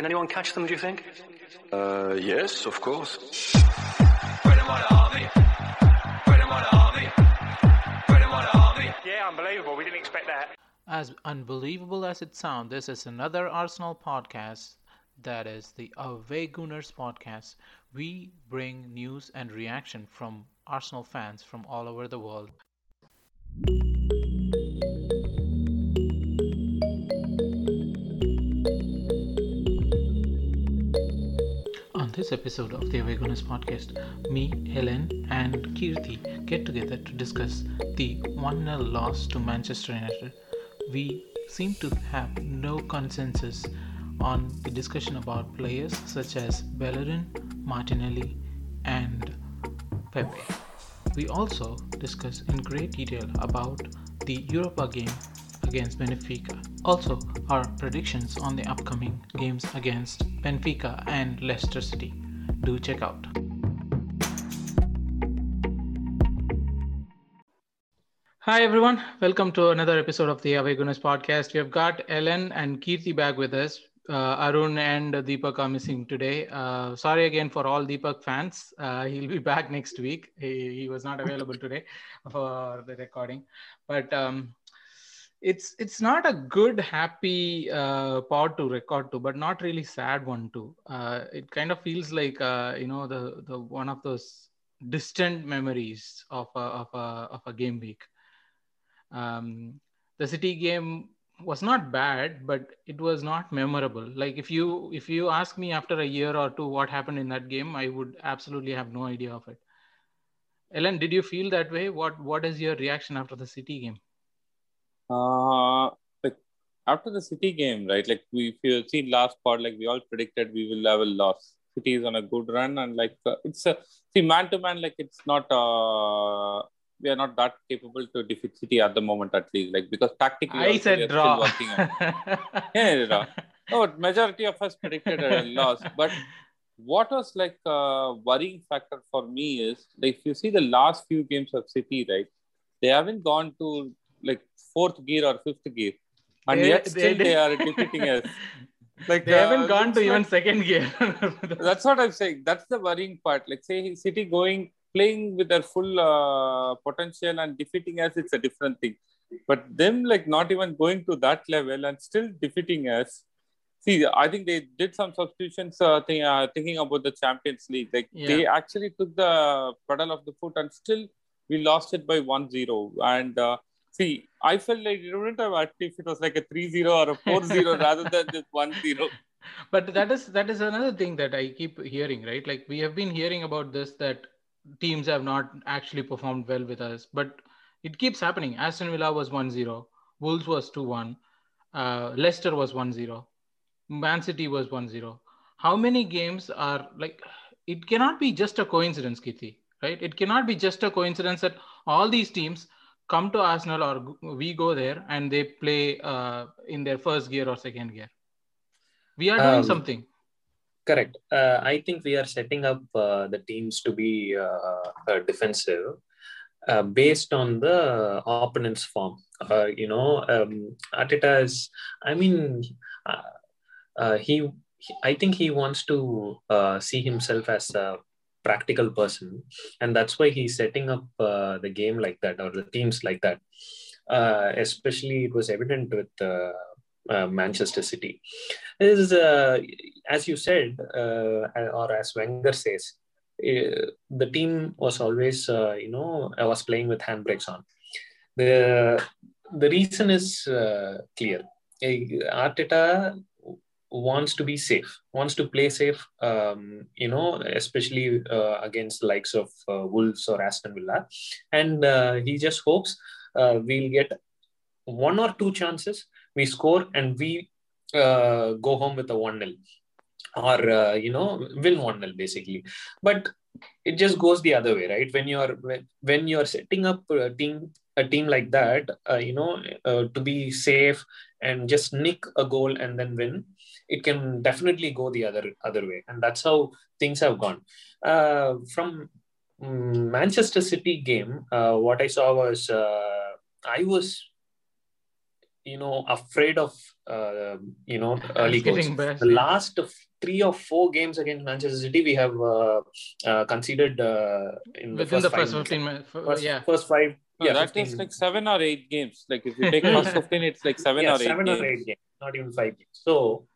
Can anyone catch them, do you think? Uh, yes, of course. Yeah, unbelievable. We didn't expect that. As unbelievable as it sounds, this is another Arsenal podcast. That is the Away Gooners podcast. We bring news and reaction from Arsenal fans from all over the world. This episode of the Away Gooners podcast, me, Helen, and Keerthi get together to discuss the 1 0 loss to Manchester United. We seem to have no consensus on the discussion about players such as Bellerin, Martinelli, and Pepe. We also discuss in great detail about the Europa game against Benfica. Also, our predictions on the upcoming games against Benfica and Leicester City. Do check out. Hi everyone, welcome to another episode of the Away Gooners podcast. We have got Ellen and Keerthi back with us. Uh, Arun and Deepak are missing today. Uh, sorry again for all Deepak fans. Uh, he'll be back next week. He, he was not available today for the recording, but um, it's it's not a good happy uh, pod to record to, but not really sad one too. Uh, it kind of feels like uh, you know the the one of those distant memories of a, of a of a game week. Um, the City game was not bad, but it was not memorable. Like if you if you ask me after a year or two what happened in that game, I would absolutely have no idea of it. Ellen, did you feel that way? What what is your reaction after the City game? Uh, like after the City game, right? Like we, if you see last part, like we all predicted we will have a loss. City is on a good run, and like uh, it's a see man to man, like it's not. Uh, we are not that capable to defeat City at the moment, at least. Like because tactically, I said draw. Still working on. yeah, draw. No, majority of us predicted a loss, but what was like a worrying factor for me is like if you see the last few games of City, right? They haven't gone to like fourth gear or fifth gear, and They- yet they- still they, they- are defeating us. Like they haven't uh, gone to looks even like- second gear. That's what I'm saying. That's the worrying part. Like say City going playing with their full uh, potential and defeating us, it's a different thing. But them like not even going to that level and still defeating us. See, I think they did some substitutions. Uh, think, uh, thinking about the Champions League, like they actually took the pedal of the foot and still we lost it by 1-0. And uh, see, I felt like it wouldn't have mattered if it was like a 3-0 or a 4-0 rather than just 1-0. but that is that is another thing that I keep hearing, right? Like we have been hearing about this that teams have not actually performed well with us, but it keeps happening. Aston Villa was 1-0, Wolves was 2-1, uh, Leicester was 1-0, Man City was 1-0. How many games are like it cannot be just a coincidence, Keerthi, right? It cannot be just a coincidence that all these teams come to Arsenal or we go there and they play uh, in their first gear or second gear. We are doing Um, something. Correct. Uh, I think we are setting up uh, the teams to be uh, uh, defensive uh, based on the opponent's form. Uh, you know, um, Arteta is, I mean, uh, uh, he, he- I think he wants to uh, see himself as a practical person, and that's why he's setting up uh, the game like that or the teams like that. Uh, especially, it was evident with uh, uh, Manchester City. Is uh, as you said, uh, or as Wenger says, the team was always, you know, I was playing with handbrakes on. The the reason is clear. Uh, Arteta wants to be safe, wants to play safe. Um, you know, especially uh, against the likes of uh, Wolves or Aston Villa, and uh, he just hopes uh, we'll get one or two chances, we score, and we uh, go home with a 1 0 or, uh, you know, win 1 0 basically. But it just goes the other way, right? When you're when, you're setting up a team a team like that, you know, to be safe and just nick a goal and then win, it can definitely go the other other way, and that's how things have gone. Uh, from Manchester City game, uh, what I saw was uh, I was you know afraid of uh, you know early goals. Best, The last of three or four games against Manchester City, we have uh, uh, conceded uh, in the Within first the five first minutes. 15 minutes. First, yeah. first five. No, yeah, that 15 is like seven or eight games. Like if you take first 15, it's like seven yeah, or eight seven games. or eight games, not even five games. So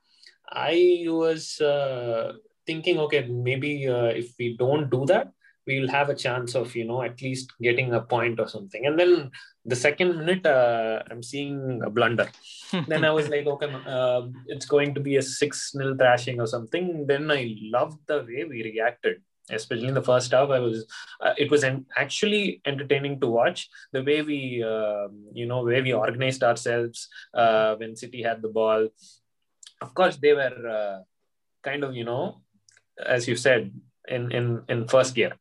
I was uh, thinking, okay, maybe uh, if we don't do that, we'll have a chance of you know at least getting a point or something. And then the second minute, uh, I'm seeing a blunder. then I was like, okay, uh, it's going to be a six nil thrashing or something. Then I loved the way we reacted. Especially in the first half, I was. Uh, it was an, actually entertaining to watch the way we, uh, you know, way we organized ourselves uh, when City had the ball. Of course, they were uh, kind of, you know, as you said, in in in first gear.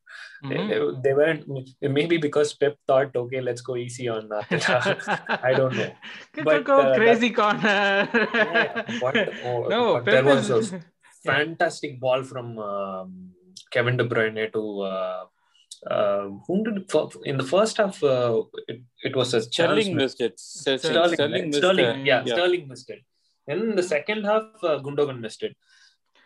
Mhm. They, they weren't. Maybe because Pep thought, okay, let's go easy on Arteta. I don't know. Get But, go uh, crazy corner. Yeah, but, oh, no, but there was a fantastic ball from um, Kevin De Bruyne to uh, uh, whom did in the first half? Uh, it, it was a Sterling missed it. Sterling, Sterling, Sterling, missed Sterling, yeah, Yeah. Sterling missed it. And in the second half, uh, Gundogan missed it.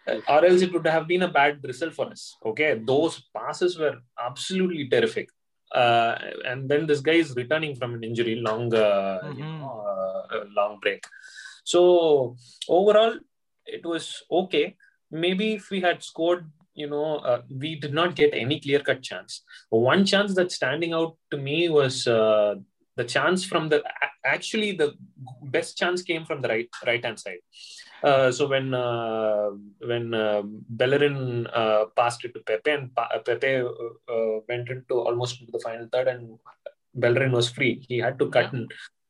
Uh, or else it would have been a bad result for us. Okay, those passes were absolutely terrific. Uh, and then this guy is returning from an injury, long, uh, you Mhm. know, uh, long break. So overall, it was okay. Maybe if we had scored, you know, uh, we did not get any clear-cut chance. One chance that's standing out to me was uh, the chance from the actually the best chance came from the right right hand side. Uh, so when uh, when uh, Bellerin uh, passed it to Pepe and pa- Pepe uh, uh, went into almost into the final third and Bellerin was free, he had to cut Yeah. in.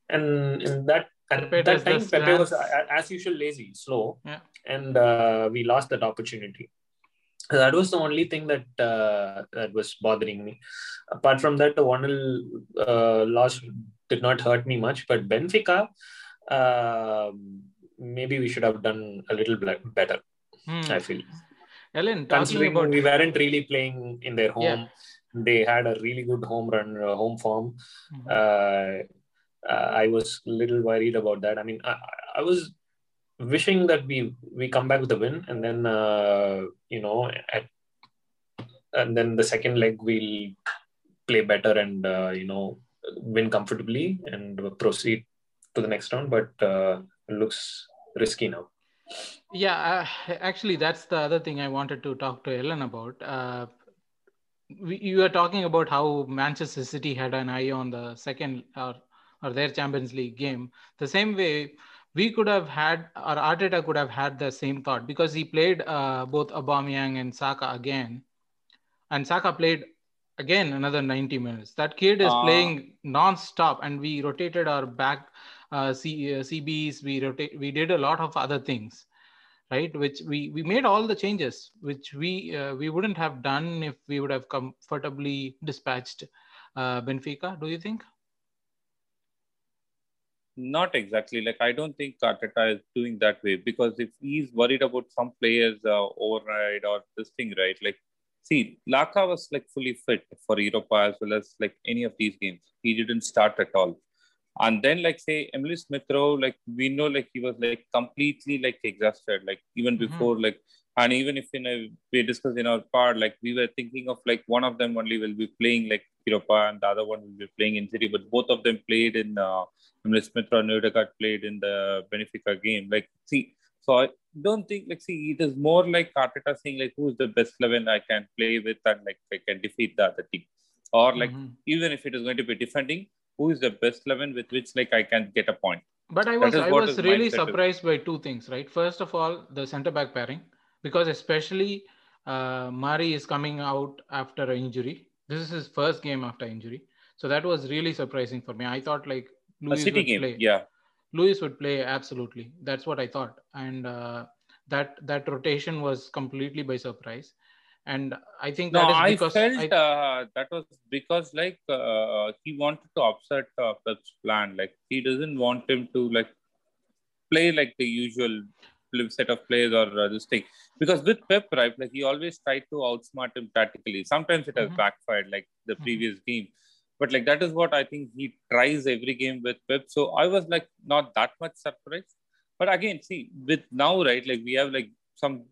And in that at Pepe that time, Pepe was as usual lazy, slow, Yeah. and uh, we lost that opportunity. That was the only thing that uh, that was bothering me. Apart from that, the one uh, loss did not hurt me much. But Benfica, um maybe we should have done a little better. Hmm. I feel Ellen, considering about we weren't really playing in their home. Yeah. They had a really good home run, uh, home form. Mhm. Uh, uh, I was a little worried about that. I mean, I, I was wishing that we we come back with a win, and then uh, you know, at, and then the second leg we'll play better and uh, you know win comfortably and proceed to the next round. But uh, it looks risky now. Yeah, uh, actually, that's the other thing I wanted to talk to Ellen about. Uh, we, you were talking about how Manchester City had an eye on the second or, or their Champions League game. The same way, we could have had, or Arteta could have had the same thought because he played uh, both Aubameyang and Saka again, and Saka played again another 90 minutes. That kid is Ah. playing non-stop, and we rotated our back uh, C, uh, CBs. We rotate. We did a lot of other things right which we we made all the changes which we uh, we wouldn't have done if we would have comfortably dispatched uh, benfica do you think Not exactly. Like I don't think Arteta is doing that way because if he's worried about some players uh, override or this thing, right? Like, see, Laka was like fully fit for Europa as well as like any of these games. He didn't start at all. And then, like, say, Emily Smith Rowe, like, we know, like, he was like completely like exhausted, like, even Mhm. before, like, and even if in a, we discussed in our part, like, we were thinking of like one of them only will be playing like Europa and the other one will be playing in City, but both of them played in uh, Smith Odegaard played in the Benfica game. Like, see, so I don't think, like, see, it is more like Arteta saying, like, who's the best 11 I can play with and, like, I can defeat the other team. Or, like, Mhm. even if it is going to be defending, who is the best 11 with which, like, I can get a point. but i was i was really is. surprised by two things right first of all the center back pairing because especially uh, mari is coming out after an injury this is his first game after injury so that was really surprising for me i thought like A Luiz City would game, play. yeah. Luiz would play absolutely. That's what I thought, and uh, that that rotation was completely by surprise. And I think No, that is I felt I, uh, that was because like uh, he wanted to upset uh, Pep's plan. Like he doesn't want him to like play like the usual set of players or uh, this thing. Because with Pep, right, like he always tried to outsmart him tactically. Sometimes it has Mhm. backfired, like the Mhm. previous game. But like that is what I think he tries every game with Pep. So I was like not that much surprised. But again, see, with now, right, like we have like some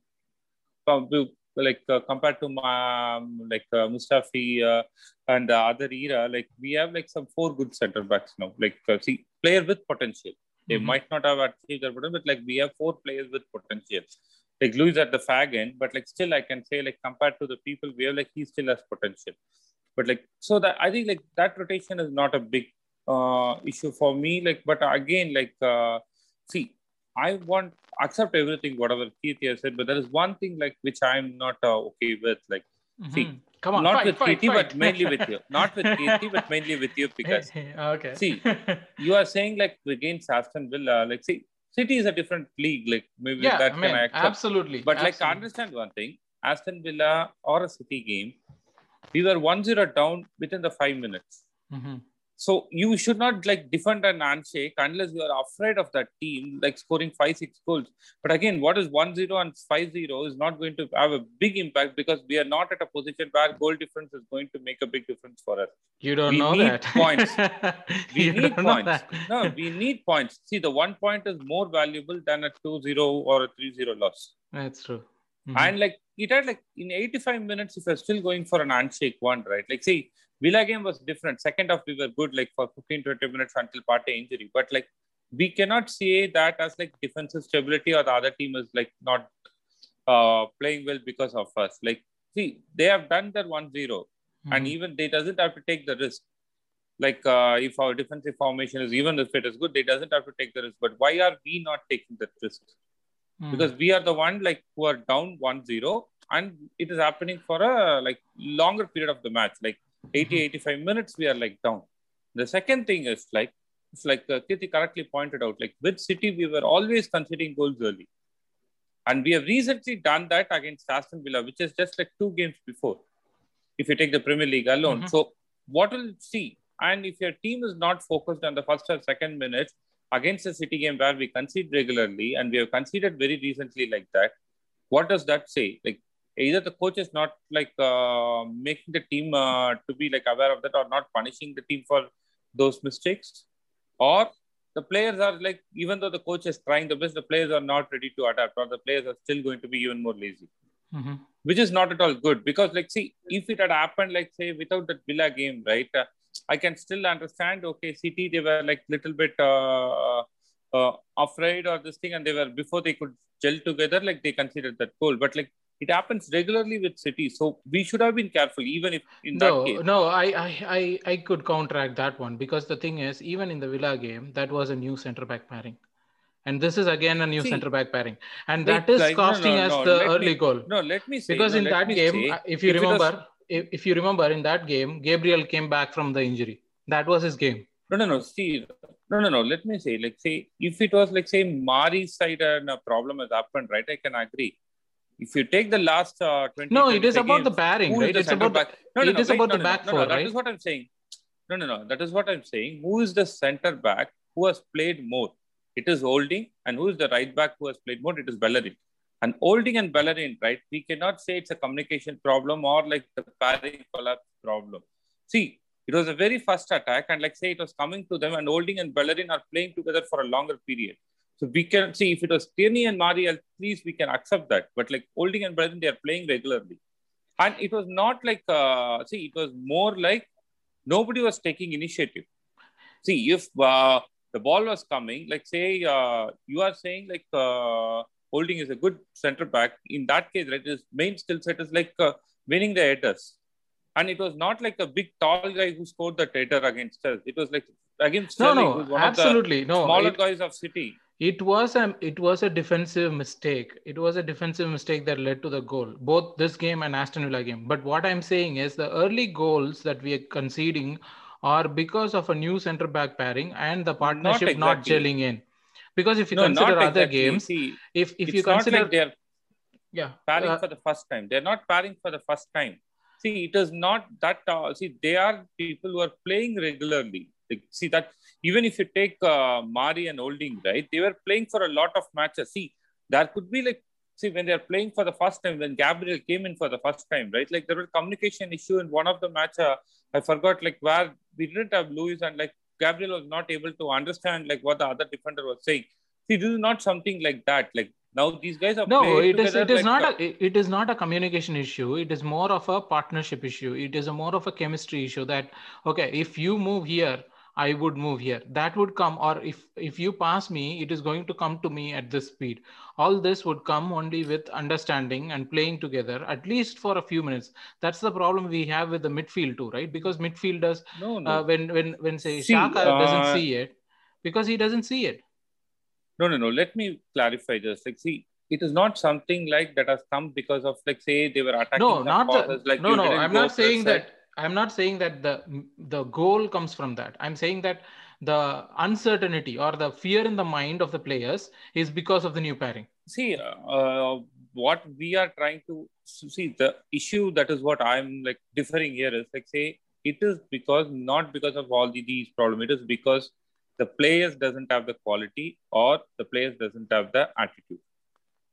like uh, compared to my um, like uh, Mustafi uh, and the other era, like we have like some four good center backs now. Like uh, see, player with potential. They Mhm. might not have achieved their potential, but like we have four players with potential. Like Luiz at the fag end, but like still I can say like compared to the people we have, like he still has potential. But like so that I think like that rotation is not a big uh issue for me. Like, but again, like uh see, I want accept everything whatever Keerthi has said, but there is one thing like which I'm not uh, okay with. Like See, Mhm. Come on, not fight, with fight, Keerthi, but mainly with you. Not with Keerthi, but mainly with you because okay. See, you are saying like against Aston Villa, like see, City is a different league. Like maybe yeah, that I mean, can I accept. absolutely. But like absolutely. understand one thing, Aston Villa or a City game, we were 1-0 down within the five minutes. Mhm. So you should not like defend an handshake unless you are afraid of that team, like scoring five, six goals. But again, what is 1-0 and 5-0 is not going to have a big impact because we are not at a position where goal difference is going to make a big difference for us. You don't we know need that. points. We need points. No, we need points. See, the one point is more valuable than a 2-0 or a 3-0 loss. That's true. Mhm. And like it had like in 85 minutes, if you're still going for an handshake one, right? Like see, Villa game was different. Second half we were good like for 15, 20 minutes until Partey injury. But like we cannot say that as like defensive stability or the other team is like not uh playing well because of us. Like see, they have done their 1-0 and Mhm. even they doesn't have to take the risk. Like uh, if our defensive formation is even if it is good, they doesn't have to take the risk. But why are we not taking that risk? Mhm. because we are the one like who are down 1-0 and it is happening for a like longer period of the match like 80 85 minutes we are like down the second thing is like it's like uh, Keerthi correctly pointed out like with city we were always conceding goals early and we have recently done that against Aston Villa which is just like two games before if you take the Premier League alone Mhm. so what will see and if your team is not focused on the first or second minutes against the City game where we concede regularly and we have conceded very recently like that, what does that say? Like either the coach is not like uh, making the team uh, to be like aware of that or not punishing the team for those mistakes, or the players are like even though the coach is trying the best, the players are not ready to adapt or the players are still going to be even more lazy. Mhm. Which is not at all good because, like, see, if it had happened, like, say, without that Villa game, right? Uh, I can still understand. Okay, City they were like little bit uh, uh, afraid or this thing, and they were before they could gel together, like they considered that goal. But like it happens regularly with City, so we should have been careful, even if in that No, case. no, I, I, I, I could counteract that one because the thing is, even in the Villa game, that was a new centre back pairing, and this is again a new centre back pairing, and that is like, costing no, us no, the early me- goal. No, let me say Because in that game, say, uh, if you if was- remember, if, if you remember in that game, Gabriel came back from the injury. That was his game. No, no, no. See, no, no, no. Let me say, like, say, if it was like, say, Mari's side and a problem has happened, right? I can agree. If you take the last uh, 20 No, it is 25 about the pairing, right? It's about back? No, no, it no, is wait, about the back no, four, no, That right? is what I'm saying. No, no, no. That is what I'm saying. Who is the centre back who has played more? It is Holding, and who is the right back who has played more? It is Bellerin. And Holding and Bellerin, right? We cannot say it's a communication problem or like the pairing collapse problem. See, it was a very first attack, and like say it was coming to them, and Holding and Bellerin are playing together for a longer period. So we can see if it was Tierney and Mari, at least we can accept that. But like Holding and Bellerin, they are playing regularly, and it was not like uh, see, it was more like nobody was taking initiative. See, if uh, the ball was coming, like say uh, you are saying like uh, Holding is a good center back. In that case, right, his main skill set is like uh, winning the headers. And it was not like a big tall guy who scored the header against us. It was like against No, Sterling, no, absolutely of the no. smaller It, guys of City. It was a it was a defensive mistake. It was a defensive mistake that led to the goal, both this game and Aston Villa game. But what I'm saying is the early goals that we are conceding are because of a new centre back pairing and the partnership not, exactly. gelling in. Because if you no, consider other exactly. games, See, if if it's you not consider like they're yeah pairing uh, for the first time. They're not pairing for the first time. See, it is not that. Uh, see, they are people who are playing regularly. Like, see that even if you take uh, Mari and Holding, right? They were playing for a lot of matches. See, there could be like see when they're playing for the first time, when Gabriel came in for the first time, right? Like there was communication issue in one of the match. Uh, I forgot like where we didn't have Luiz and like Gabriel was not able to understand like what the other defender was saying. See, this is not something like that. Like now these guys are no it is it is like, not a it is not a communication issue it is more of a partnership issue it is a more of a chemistry issue that okay if you move here i would move here that would come or if if you pass me it is going to come to me at this speed all this would come only with understanding and playing together at least for a few minutes that's the problem we have with the midfield too right because midfielders no, no. Uh, when when when say see, Xhaka uh, doesn't see it because he doesn't see it no, no, no. Let me clarify this. Like, see, it is not something like that has come because of, like, say, they were attacking. No, not the, like no, no. I'm not saying that. I'm not saying that the the goal comes from that. I'm saying that the uncertainty or the fear in the mind of the players is because of the new pairing. See, uh, what we are trying to see the issue that is what I'm like differing here is like say it is because not because of all the, these problems. It is because the players doesn't have the quality or the players doesn't have the attitude.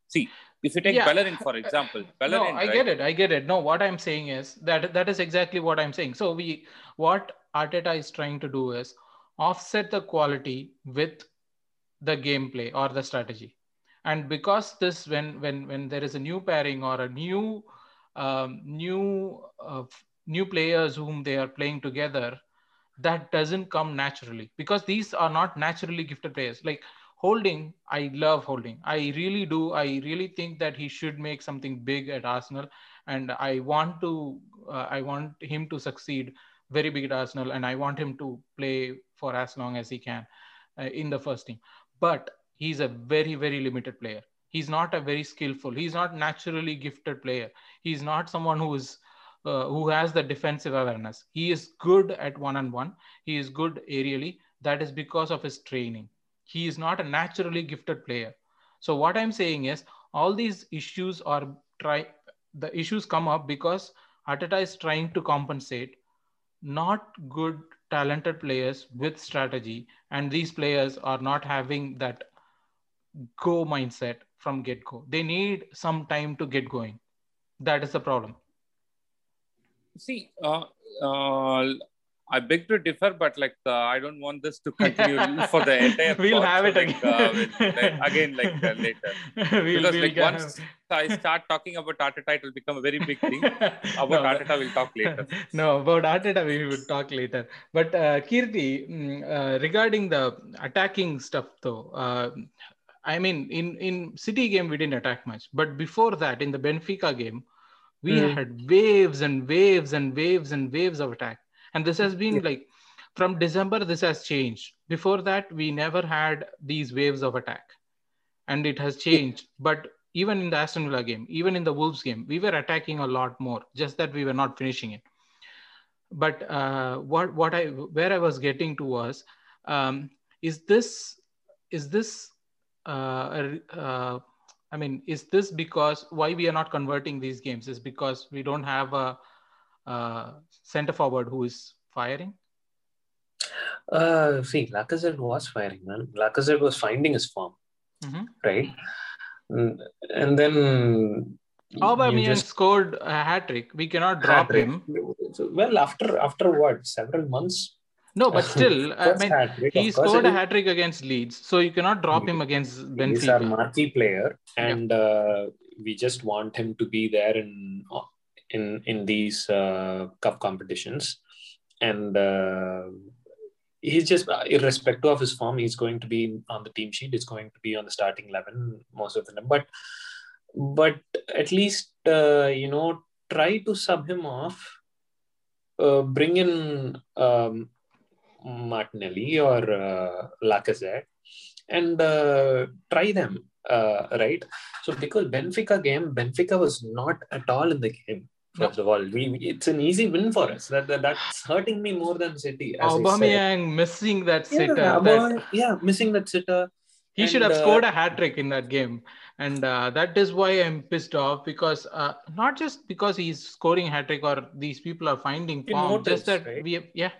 See, if you take yeah. Bellerin for example, Bellerin, no, I right? get it, I get it. No, what I'm saying is that that is exactly what I'm saying. So we, what Arteta is trying to do is offset the quality with the gameplay or the strategy, and because this, when when when there is a new pairing or a new um, new uh, new players whom they are playing together that doesn't come naturally because these are not naturally gifted players like holding i love holding i really do i really think that he should make something big at arsenal and i want to uh, i want him to succeed very big at arsenal and i want him to play for as long as he can uh, in the first team but he's a very very limited player he's not a very skillful he's not naturally gifted player he's not someone who is uh, who has the defensive awareness. He is good at one on one. He is good aerially. That is because of his training. He is not a naturally gifted player. So what I'm saying is all these issues are try the issues come up because Arteta is trying to compensate not good talented players with strategy and these players are not having that go mindset from get go they need some time to get going. That is the problem. See, uh, uh, I beg to differ, but like uh, I don't want this to continue for the entire. we'll have it like, again. Uh, with, like, again, like uh, later. we'll, because we'll like once I start talking about Arteta, it will become a very big thing. About no, Arteta, we'll talk later. no, about Arteta, we will talk later. But uh, Keerthi, mm, uh, regarding the attacking stuff, though. Uh, I mean, in in City game we didn't attack much, but before that, in the Benfica game, we mm. had waves and waves and waves and waves of attack and this has been yeah. like from december this has changed. Before that we never had these waves of attack. And it has changed. Yeah. but even in the aston villa game even in the wolves game we were attacking a lot more. Just that we were not finishing it. But uh, what what i where i was getting to was um, is this is this uh, uh, I mean, is this because why we are not converting these games is because we don't have a, a center forward who is firing? Uh, see, Lacazette was firing, man. Lacazette was finding his form, mm-hmm. right? And then Aubameyang just... scored a hat trick. We cannot drop hat-trick. him. Well, after after what several months, no, but still, I mean, he scored a hat trick against Leeds, so you cannot drop him against Benfica. He's our marquee player, and yeah. uh, we just want him to be there in in in these uh, cup competitions, and uh, he's just irrespective of his form, he's going to be on the team sheet. He's going to be on the starting eleven most of the time, but but at least uh, you know try to sub him off. Uh, bring in um, Martinelli or uh, Lacazette and uh, try them, uh, right? So because Benfica game, Benfica was not at all in the game. First of all, we, it's an easy win for us. That, that that's hurting me more than City. Aubameyang missing that sitter. Yeah, that, yeah, missing that sitter. He and, should have uh, scored a hat trick in that game, and uh, that is why I'm pissed off because uh, not just because he's scoring hat trick or these people are finding form, noticed, just that right? we yeah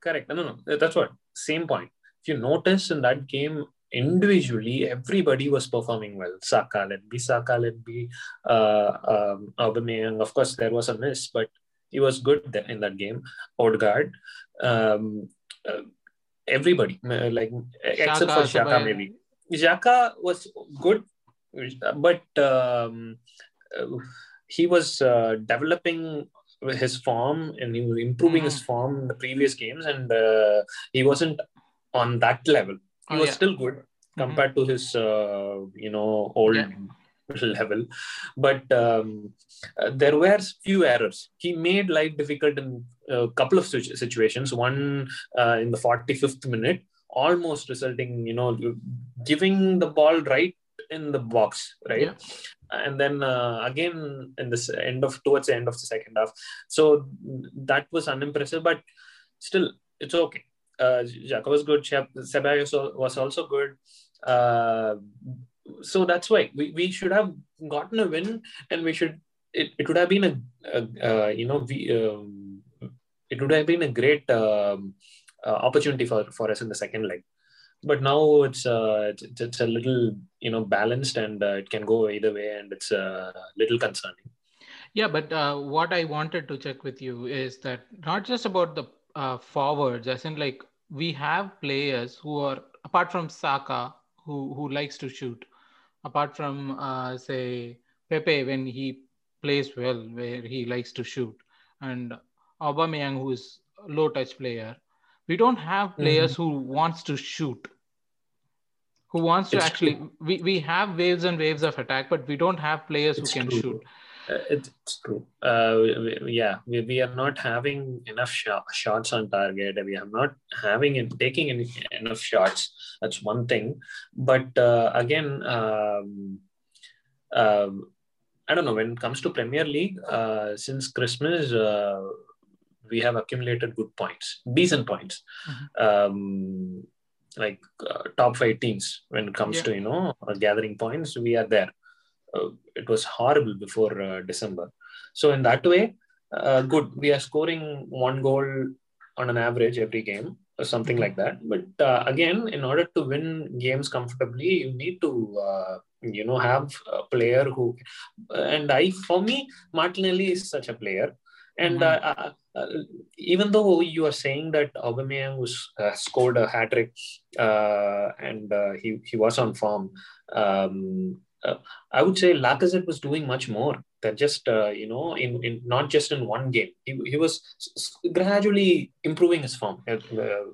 Correct. No, no, no. That's what. Same point. If you notice in that game, individually everybody was performing well. Saka, let be Saka, let be uh, um, Aubameyang. Of course, there was a miss, but he was good in that game. Odegaard, um, uh, everybody, like except for Xhaka, maybe. Xhaka was good, but um, uh, he was uh, developing his form and he was improving mm. his form in the previous games, and uh, he wasn't on that level. He oh, was yeah. still good compared mm-hmm. to his, uh, you know, old yeah. level, but um, uh, there were few errors. He made life difficult in a couple of situations. One uh, in the 45th minute, almost resulting, you know, giving the ball right in the box, right? Yeah. And then uh, again in this end of towards the end of the second half. So that was unimpressive, but still it's okay. Uh, was good. Ceballos was also good. Uh, so that's why we, we should have gotten a win, and we should it, it would have been a, a uh, you know we um, it would have been a great um, uh, opportunity for for us in the second leg but now it's uh, it's, it's, a little you know balanced and uh, it can go either way and it's a little concerning yeah but uh, what i wanted to check with you is that not just about the uh, forwards as in like we have players who are apart from saka who who likes to shoot apart from uh, say pepe when he plays well where he likes to shoot and Aubameyang who is low touch player we don't have players mm-hmm. who wants to shoot who wants to it's actually true. we, we have waves and waves of attack but we don't have players it's who can true. shoot it's true uh, we, yeah we, we are not having enough sh- shots on target we are not having and taking any, enough shots that's one thing but uh, again um, um, i don't know when it comes to premier league uh, since christmas uh, we have accumulated good points, decent points. Mm-hmm. Um, like uh, top five teams when it comes yeah. to you know uh, gathering points we are there uh, it was horrible before uh, december. So in that way uh, good. We are scoring one goal on an average every game or something like that. But uh, again in order to win games comfortably you need to you know have a player who and i for me martinelli is such a player. And mm-hmm. Uh, even though you are saying that Aubameyang was uh, scored a hat trick uh, and he he was on form, um, I would say Lacazette was doing much more than just you know in, in not just in one game. He, he was gradually improving his form.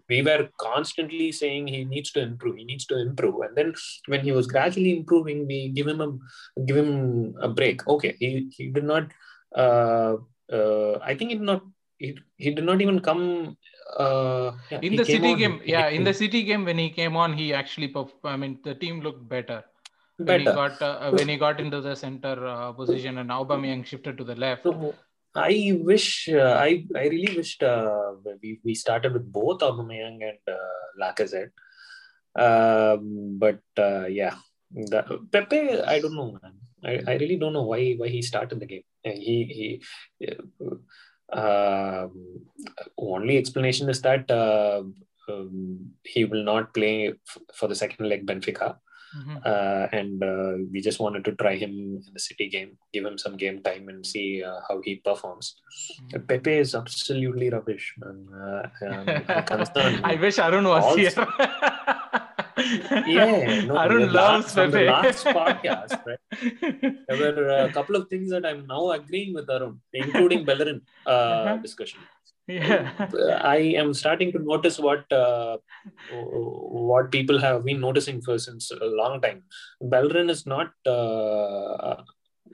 we were constantly saying he needs to improve. He needs to improve, and then when he was gradually improving, we give him a give him a break. Okay, he he did not. Uh, uh, I think it not he, he did not even come uh, yeah, in the city on, game yeah in the city game when he came on he actually i mean the team looked better better when he got uh, when he got into the center uh, position and Aubameyang shifted to the left. So, I wish uh, I I really wished uh, we, we started with both Aubameyang and uh, Lacazette. Um, but uh, yeah. The, Pepe I don't know man. I, I really don't know why why he started the game. He he um, only explanation is that uh, um, he will not play f- for the second leg Benfica. Mm-hmm. Uh, and uh, we just wanted to try him in the City game, give him some game time, and see uh, how he performs. Mm-hmm. Pepe is absolutely rubbish, man. Uh, um, I wish Arun was also, here. yeah, no, Arun loves last, the last podcast, right? There were a couple of things that I'm now agreeing with Arun, including Bellerin uh, uh-huh. discussion. Yeah, I am starting to notice what uh, what people have been noticing for since a long time. Bellerin is not uh,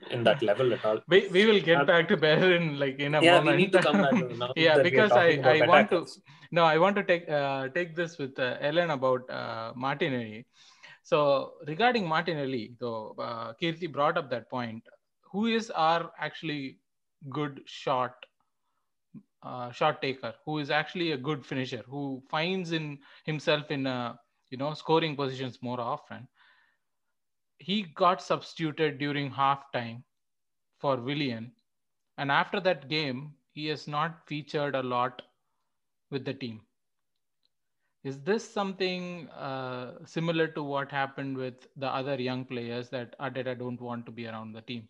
in that level at all. We, we will get uh, back to Bellerin like in a yeah, moment. we need to come back. To yeah, because I, I want to no, I want to take uh, take this with uh, Ellen about uh, Martinelli. So regarding Martinelli, though, uh, Keerthi brought up that point. Who is our actually good shot uh, shot taker? Who is actually a good finisher? Who finds in himself in uh, you know scoring positions more often? he got substituted during halftime for Willian. And after that game, he has not featured a lot with the team. Is this something uh, similar to what happened with the other young players that Arteta don't want to be around the team?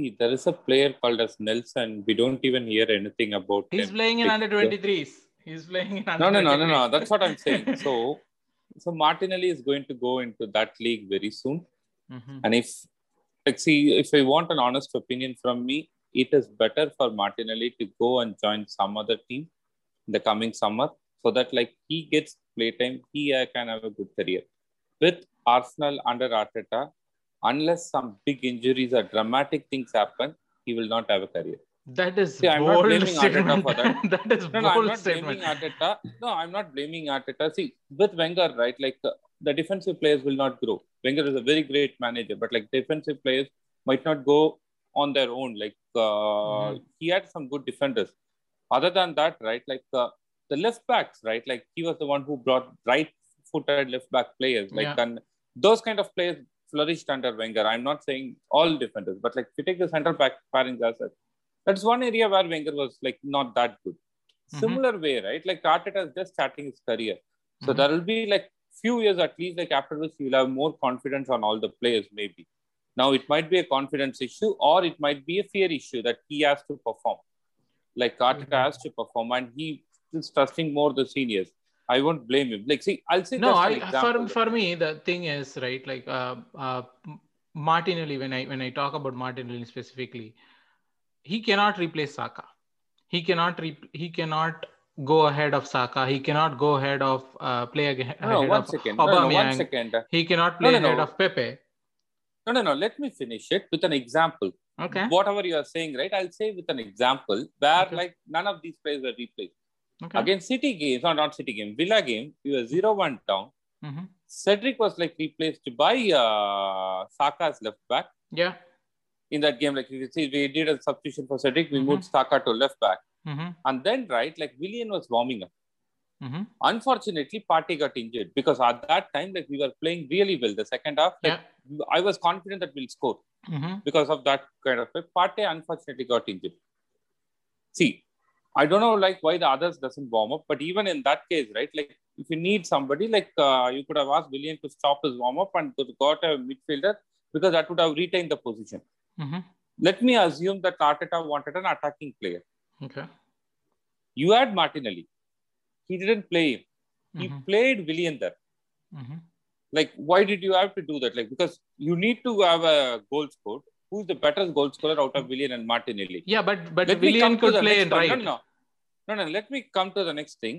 See, there is a player called as Nelson. We don't even hear anything about He's him. playing in under 23s. He's playing in under No, no, no, no, no. That's what I'm saying. So, so Martinelli is going to go into that league very soon. Mhm. And if, like, see, if I want an honest opinion from me, it is better for Martinelli to go and join some other team in the coming summer so that, like, he gets playtime, he uh, can have a good career. With Arsenal under Arteta, unless some big injuries or dramatic things happen, he will not have a career. That is See, I'm not bold blaming Arteta statement. for that. that is No, no, I'm not statement. blaming Arteta. No, I'm not blaming Arteta. See, with Wenger, right, like uh, the defensive players will not grow. Wenger is a very great manager, but like defensive players might not go on their own. Like uh, Mhm. he had some good defenders. Other than that, right, like uh, the left backs, right, like he was the one who brought right-footed left back players. Like Yeah. and those kind of players flourished under Wenger. I'm not saying all defenders, but like if you take the central back pairings as that's one area where Wenger was like not that good. Mhm. Similar way, right? Like Arteta is just starting his career. So Mhm. there will be like few years at least, like after this, he will have more confidence on all the players, maybe. Now it might be a confidence issue, or it might be a fear issue that he has to perform. Like Arteta Mhm. has to perform, and he is trusting more the seniors. I won't blame him. Like, see, I'll say no i for, for me the thing is right like uh, uh martinelli when i when i talk about martinelli specifically he cannot replace saka he cannot re- he cannot go ahead of saka he cannot go ahead of uh, play ag- no, ahead no, one of second. No, no, one he cannot play no, no. ahead of pepe No, no, no. Let me finish it with an example. okay Whatever you are saying, right? I'll say with an example where Okay. like none of these players are replaced. Okay Against City games, or not City game, Villa game, we were 0 1 down. Mhm. Cedric was like replaced by uh, Saka's left back yeah in that game. Like you can see, we did a substitution for Cedric, we Mhm. moved Saka to left back. hmm And then, right, like Willian was warming up. hmm Unfortunately, Partey got injured because at that time, like we were playing really well. The second half, like, I was confident that we'll score hmm because of that kind of. Partey unfortunately got injured. See, I don't know like why the others doesn't warm up, but even in that case, right? Like if you need somebody, like uh, you could have asked Willian to stop his warm up and got a midfielder because that would have retained the position. hmm Let me assume that Arteta wanted an attacking player. okay You had Martinelli. He didn't play him. He Mhm. played Willian there. hmm Like, why did you have to do that? Like, because you need to have a goal scored. Who's the better goal scorer out of Willian and Martinelli? yeah but but let willian could play in right No, no, no, no. Let me come to the next thing.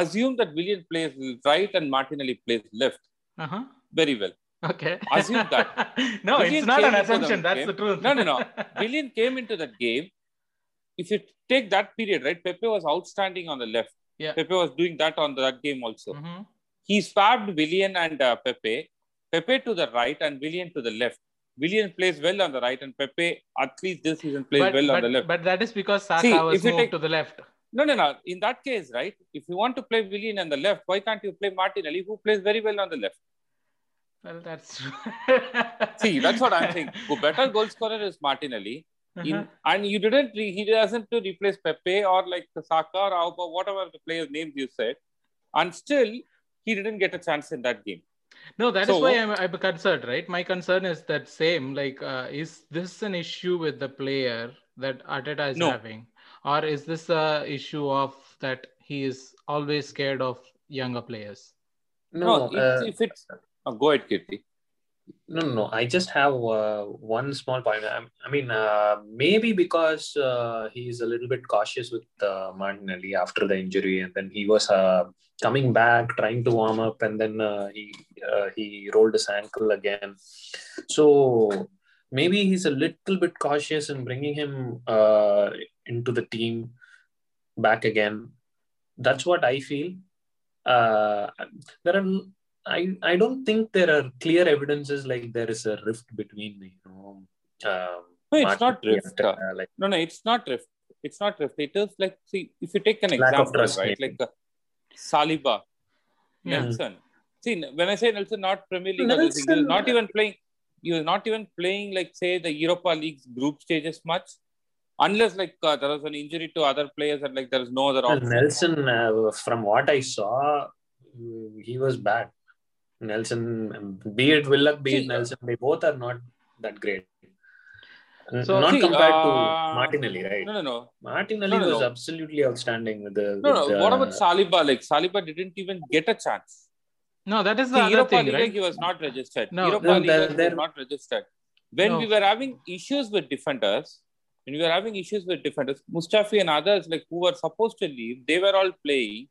Assume that Willian plays right and Martinelli plays left uh-huh very well. okay Assume that. no Willian it's not an assumption that's game. the truth No, no, no. Willian came into that game. If you take that period, right, Pepe was outstanding on the left. Yeah. Pepe was doing that on that game also. Mhm. He swapped Willian and uh, Pepe. Pepe to the right and Willian to the left. Willian plays well on the right and Pepe, at least this season, plays but, well but, on the left. but that is because Saka See, was moved take- to the left. No, no, no. In that case, right, if you want to play Willian on the left, why can't you play Martinelli, who plays very well on the left? Well, that's See, that's what I'm saying. Who better goal scorer is Martinelli. Uh-huh. and you didn't, re- he doesn't to replace Pepe or like Saka or Auba, whatever the players' names you said. And still, he didn't get a chance in that game. No, that is So- why I'm, I'm concerned, right? My concern is that same. Like, uh, is this an issue with the player that Arteta is No. having, or is this a issue of that he is always scared of younger players? No, if, uh, if it's. Oh, go ahead, Keerthi. No, no, no. I just have uh, one small point. I, I mean, uh, maybe because uh, he's a little bit cautious with uh, Martinelli after the injury, and then he was uh, coming back, trying to warm up, and then uh, he uh, he rolled his ankle again. So maybe he's a little bit cautious in bringing him uh, into the team back again. That's what I feel. Uh, there are I, I don't think there are clear evidences like there is a rift between you know um, No, it's not rift. and, uh, like No, no, it's not rift. It's not rift. It is like, see, if you take an example, trust, right? maybe. Like uh, Saliba, Yeah. Nelson. See, when I say Nelson, not Premier League, or this thing, he was not even playing. He was not even playing, like say, the Europa League's group stages much. unless like uh, there was an injury to other players and like there is no other option. Nelson, uh, from what I saw, he was bad. Nelson, be it Willock, be it Nelson, they both are not that great. N- So- not See, compared uh, to Martinelli, right? No, no, no, Martinelli no, no, was no. absolutely outstanding with the. no, no. with What about Saliba? Like Saliba didn't even get a chance. No, that is the See, other Europa thing, League, right? he was not registered. No, Europa no, League, there- he there- not registered. When No. we were having issues with defenders, when we were having issues with defenders, Mustafi and others like who were supposed to leave, they were all playing.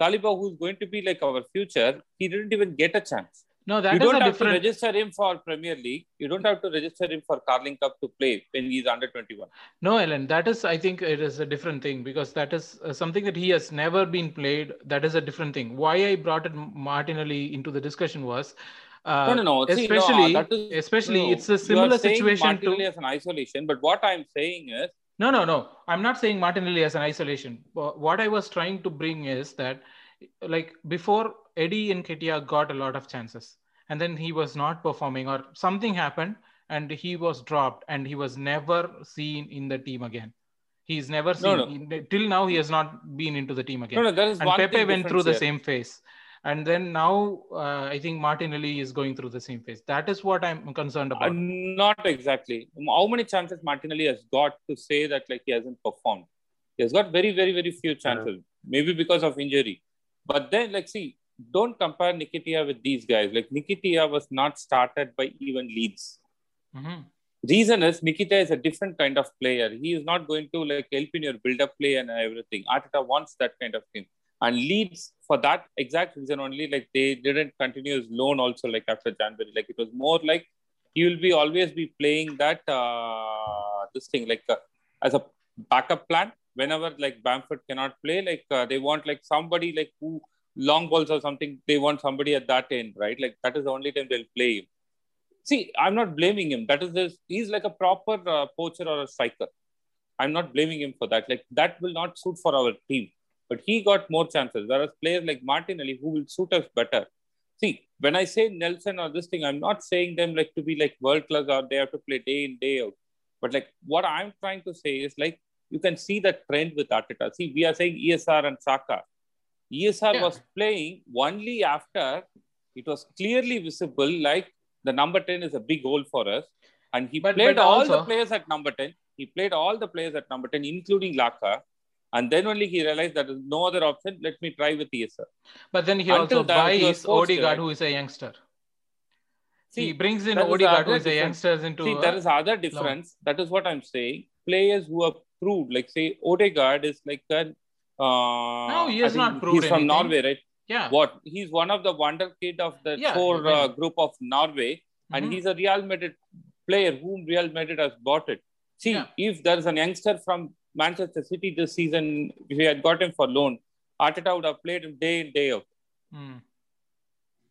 Saliba, who's going to be like our future, he didn't even get a chance. No, that you don't have different. to register him for Premier League. You don't have to register him for Carling Cup to play when he's under 21. No, Ellen, that is, I think it is a different thing because that is uh, something that he has never been played. That is a different thing. Why I brought it Martinelli into the discussion was, uh, No, no, no. See, no, especially, that is- especially No, it's a similar saying situation Martinelli to. as an isolation, but what I'm saying is, No, no, no. I'm not saying Martinelli as an isolation. What I was trying to bring is that, like before, Eddie Nketiah got a lot of chances, and then he was not performing, or something happened, and he was dropped, and he was never seen in the team again. He's never seen No, he- till now. He has not been into the team again. no, no, there is and one Pepe went through the here. same phase. And then now, uh, I think Martinelli is going through the same phase. That is what I'm concerned Uh, about. not exactly. How many chances Martinelli has got to say that like he hasn't performed? He has got very, very, very few chances. Maybe because of injury. But then, like, see, don't compare Nketiah with these guys. Like Nketiah was not started by even Leeds. Mhm. Reason is Nketiah is a different kind of player. He is not going to like help in your build-up play and everything. Arteta wants that kind of thing. And Leeds for that exact reason only, like they didn't continue his loan also like after January. Like it was more like he will be always be playing that uh, this thing like uh, as a backup plan whenever like Bamford cannot play. Like uh, they want like somebody like who long balls or something. They want somebody at that end, right? Like that is the only time they'll play him. See, I'm not blaming him. That is this. He's like a proper uh, poacher or a striker. I'm not blaming him for that. Like that will not suit for our team. But he got more chances. Whereas players like Martinelli, who will suit us better. See, when I say Nelson or this thing, I'm not saying them like to be like world class or they have to play day in day out. But like what I'm trying to say is like you can see the trend with Arteta. See, we are saying ESR and Saka. ESR Yeah. was playing only after it was clearly visible like the number 10 is a big hole for us. And he But- played but all the players at number 10. He played all the players at number 10, including Laka. And then only he realized that there is no other option. Let me try with ESR. But then he Until also that, he buys to, Odegaard, who is a youngster. See, he brings in that Odegaard, who is a youngster, into. See, there is other difference. That is what I'm saying. Players who have proved, like say Odegaard is like an. Uh, No, he has not proved He's from anything. Norway, right? yeah. What? He's one of the wonder kid of the Yeah, core uh, group of Norway, and Mhm. he's a Real Madrid player whom Real Madrid has bought it. See, Yeah. if there's an youngster from Manchester City this season, if we had got him for loan, Arteta would have played him day in day out. Mm.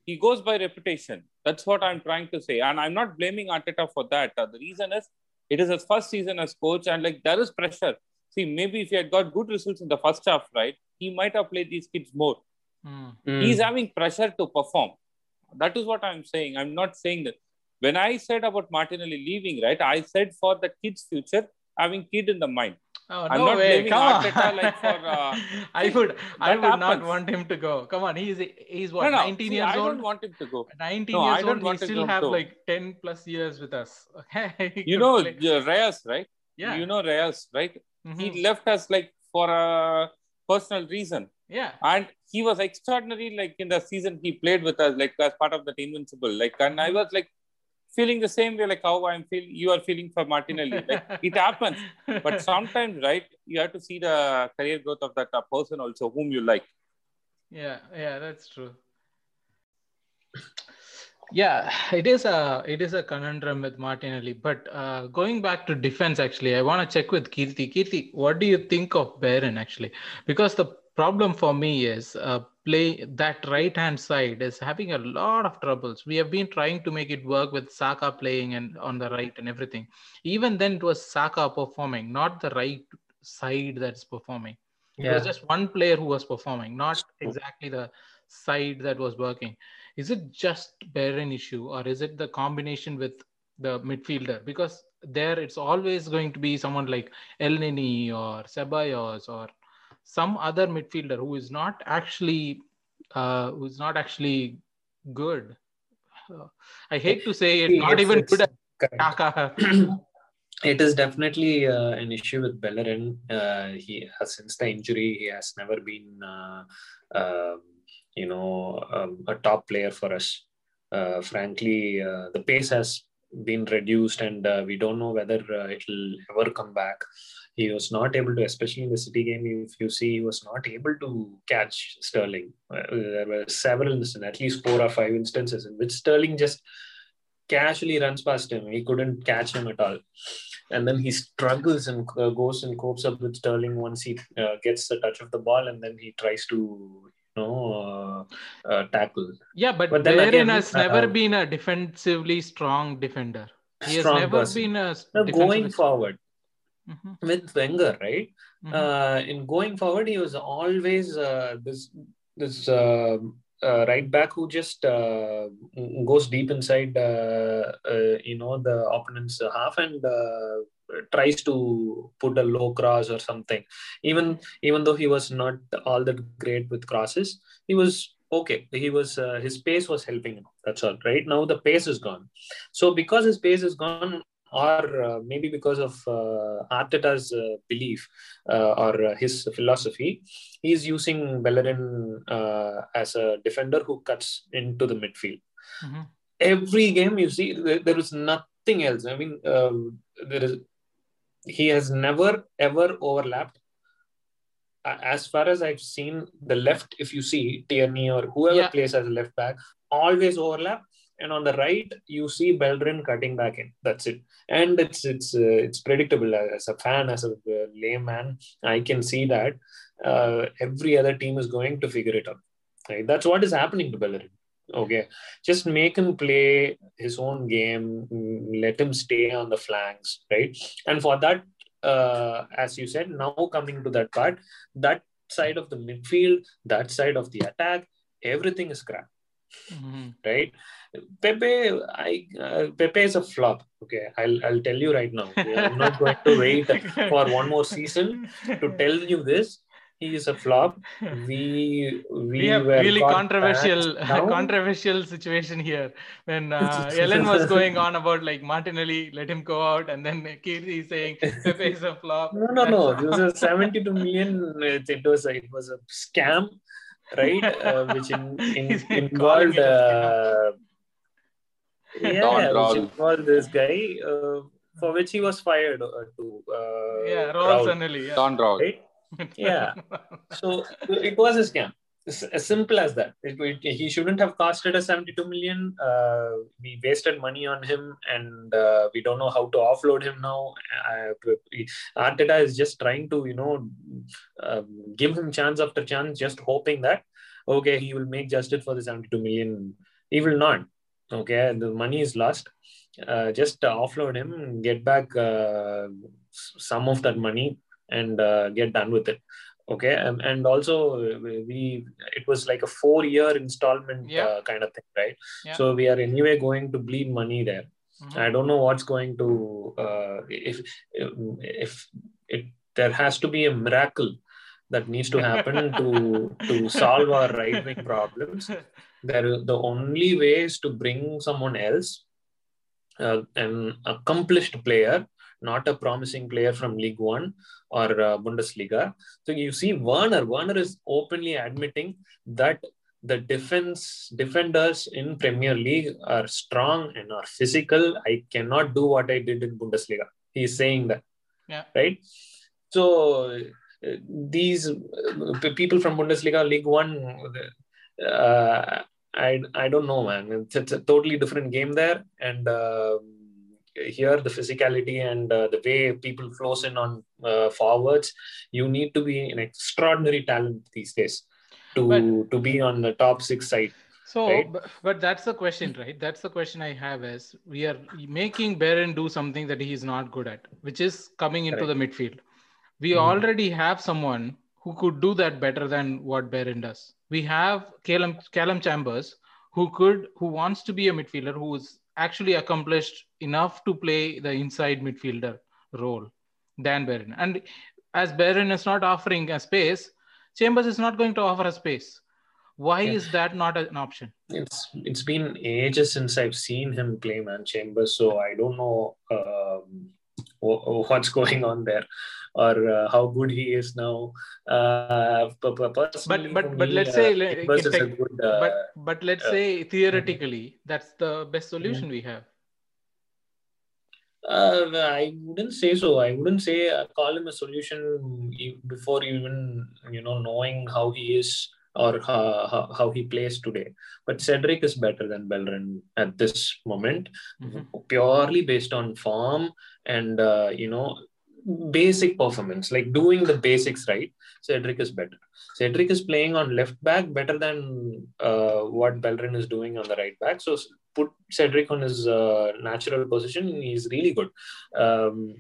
He goes by reputation. That's what I'm trying to say, and I'm not blaming Arteta for that. Uh, the reason is it is his first season as coach, and like there is pressure. See, maybe if he had got good results in the first half, right, he might have played these kids more. Mm. He's having pressure to perform. That is what I'm saying. I'm not saying that. When I said about Martinelli leaving, right, I said for the kid's future, having kid in the mind. Oh, I'm no not way. Come on. Like, for, uh, I would, I would not want him to go. Come on, he's he's what no, no. 19 see, years I old. I don't want him to go. 19 No, I years old. He still have like 10 plus years with us. He You know, play- Reyes, right? yeah. You know Reyes, right? Mhm. He left us like for a personal reason. yeah. And he was extraordinary, like in the season he played with us, like as part of that invincible. Like, and I was like feeling the same way, like how I'm feeling, you are feeling for Martinelli. Like, it happens. But sometimes, right, you have to see the career growth of that person also, whom you like. yeah, yeah, that's true. Yeah, it is a it is a conundrum with Martinelli. But uh, going back to defense, actually, I want to check with Keerthi. Keerthi, what do you think of Baron actually? Because the problem for me is uh, play that right hand side is having a lot of troubles. We have been trying to make it work with Saka playing and on the right and everything. Even then, it was Saka performing, not the right side that's performing. It was just one player who was performing, not exactly the side that was working. Is it just Baron issue, or is it the combination with the midfielder because there it's always going to be someone like Elneny or Ceballos or some other midfielder who is not actually uh, who's not actually good. Uh, I hate to say it, not It's- even it's good. Xhaka. it is definitely uh, an issue with Bellerin. Uh, he has since the injury, he has never been, uh, um, you know, um, a top player for us. Uh, frankly, uh, the pace has been reduced, and uh, we don't know whether uh, it will ever come back. He was not able to, especially in the City game. If you see, he was not able to catch Sterling. Uh, there were several instances, at least four or five instances, in which Sterling just casually runs past him. He couldn't catch him at all. And then he struggles and uh, goes and copes up with Sterling once he uh, gets the touch of the ball, and then he tries to, you know, uh, uh, tackle. Yeah, but, But Bellerin has never uh, been a defensively strong defender. He has never person. been a Now, going forward Mhm, with Wenger, right? mhm. uh, in going forward, he was always uh, this this uh, uh, right back who just uh, goes deep inside, uh, uh, you know, the opponent's half and uh, tries to put a low cross or something. Even even though he was not all that great with crosses, he was okay. He was uh, his pace was helping him. That's all. Right now, the pace is gone. So because his pace is gone. Or uh, maybe because of uh, Arteta's uh, belief, uh, or his philosophy, he's using Bellerin uh, as a defender who cuts into the midfield. Mhm. Every game you see, there, there is nothing else. I mean, um there is he has never ever overlapped. As far as I've seen, the left, if you see Tierney or whoever Yeah. plays as a left back, always overlap. And on the right, you see Bellerin cutting back in. That's it. And it's it's uh, it's predictable as a fan, as a uh, layman. I can see that uh, every other team is going to figure it out. Right? That's what is happening to Bellerin. Okay, just make him play his own game. mm, Let him stay on the flanks, right? And for that, uh, as you said, now coming to that part, that side of the midfield, that side of the attack, everything is crap Mhm. right? Pepe, I uh, Pepe is a flop. Okay, I'll I'll tell you right now. I'm not going to wait for one more season to tell you this. He is a flop. We we, we have really controversial controversial situation here when uh, Ellen was going on about like Martinelli let him go out and then Keerthi is saying Pepe is a flop No, no, no. This was a 72 million. It, it was a, it was a scam, right? Uh, which in, in, involved. It a Uh, yeah, Don which Raul. involved this guy uh, for which he was fired uh, to. Uh, yeah Raul Raul, Sanllehi yeah. Don Raul. right? Yeah. So it was a scam. It's as simple as that. It, it- he shouldn't have costed us 72 million. Uh, we wasted money on him, and uh, we don't know how to offload him now. Uh, Arteta is just trying to, you know, um, give him chance after chance, just hoping that okay, he will make justice for the 72 million. He will not. Okay, the money is lost. Uh, just uh, offload him, get back uh, some of that money, and uh, get done with it okay um, and also uh, we it was like a four year installment Yeah. uh, kind of thing right Yeah. so we are anyway going to bleed money there Mhm. i don't know what's going to uh, if if it there has to be a miracle that needs to happen to to solve our right wing problems there the only way is to bring someone else uh, an accomplished player not a promising player from league 1 or uh, bundesliga. So you see werner. Werner is openly admitting that the defense defenders in premier league are strong and are physical. I cannot do what i did in bundesliga. He's saying that. Yeah. right? So uh, these uh, people from bundesliga league 1 uh, I, I don't know man it's, it's a totally different game there and um here the physicality and uh, the way people flows in on uh, forwards you need to be an extraordinary talent these days to But- to be on the top six side So, right? but, but that's the question, right? That's the question I have is we are making Baron do something that he is not good at, which is coming into the midfield. We Mhm. already have someone who could do that better than what Baron does. We have Callum, Callum Chambers who could, who wants to be a midfielder, who is actually accomplished enough to play the inside midfielder role than Bellerin. And as Bellerin is not offering a space, Chambers is not going to offer a space. Why Yeah. is that not an option? It's it's been ages since I've seen him play man Chambers, so I don't know um, wh- what's going on there or uh, how good he is now. Uh, but, but, but- but me, let's uh, say, like, Chambers is a take- good. Uh, but but let's uh, say theoretically, that's the best solution we have. Uh, I wouldn't say so. I wouldn't say uh, call him a solution before even you know knowing how he is or how, how, how he plays today. But Cedric is better than Bellerin at this moment, Mhm. purely based on form and uh, you know basic performance, like doing the basics right. Cedric is better. Cedric is playing on left back better than uh, what Bellerin is doing on the right back. So put Cedric on his uh, natural position. He's really good. Um,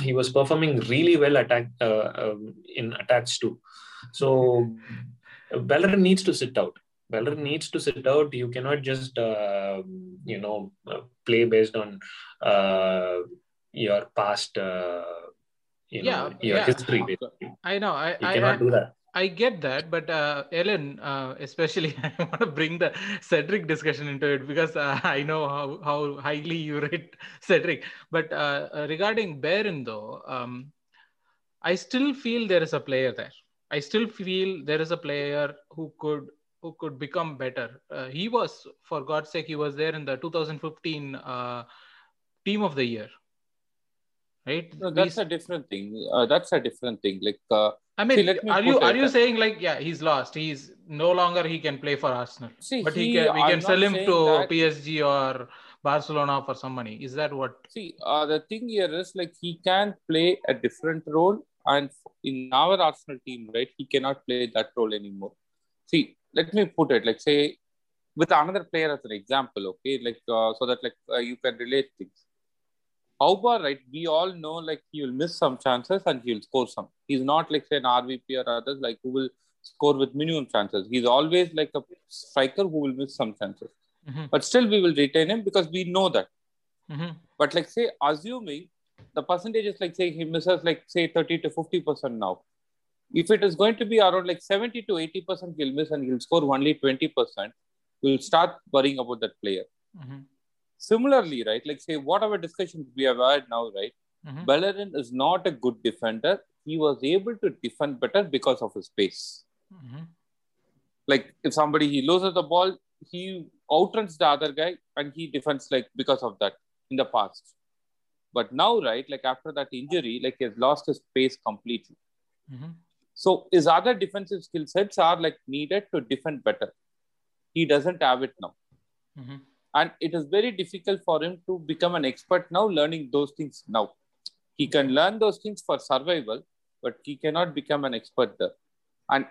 he was performing really well attack uh, um, in attacks too. So Bellerin needs to sit out. Bellerin needs to sit out. You cannot just uh, you know uh, play based on uh, your past. Uh, you know, Yeah, your yeah. history. Basically. I know. I You I, cannot I, do that. I get that, but uh, Ellen, uh, especially, I want to bring the Cedric discussion into it because uh, I know how, how highly you rate Cedric. But uh, uh, regarding Baron, though, um, I still feel there is a player there. I still feel there is a player who could who could become better. Uh, he was, for God's sake, he was there in the 2015 uh, Team of the Year, right? No, that's a different thing. Uh, that's a different thing. Like, uh, I mean, See, me are you are you saying like yeah he's lost? He's no longer he can play for Arsenal, see, but he, he, can we I'm can sell him to that- PSG or Barcelona for some money. Is that what? See, uh, the thing here is like he can play a different role, and in our Arsenal team, right, he cannot play that role anymore. See, let me put it like say with another player as an example, okay, like uh, so that like uh, you can relate things. Auba, right? We all know like he will miss some chances and he will score some. He's not like say an RVP or others like who will score with minimum chances. He's always like a striker who will miss some chances. Mhm, But still, we will retain him because we know that. mhm, But like say, assuming the percentage is like say he misses like say 30 to 50 percent now. If it is going to be around like 70 to 80 percent, he'll miss and he'll score only 20 percent. We'll start worrying about that player. mhm, Similarly, right? Like say whatever discussions we have had now, right? mhm. Bellerin is not a good defender. He was able to defend better because of his pace. Mhm. Like if somebody he loses the ball, he outruns the other guy and he defends like because of that in the past. But now, right, like after that injury, like he has lost his pace completely. Mhm. So his other defensive skill sets are like needed to defend better. He doesn't have it now. Mhm. And it is very difficult for him to become an expert now, learning those things now. He can learn those things for survival, but he cannot become an expert there. And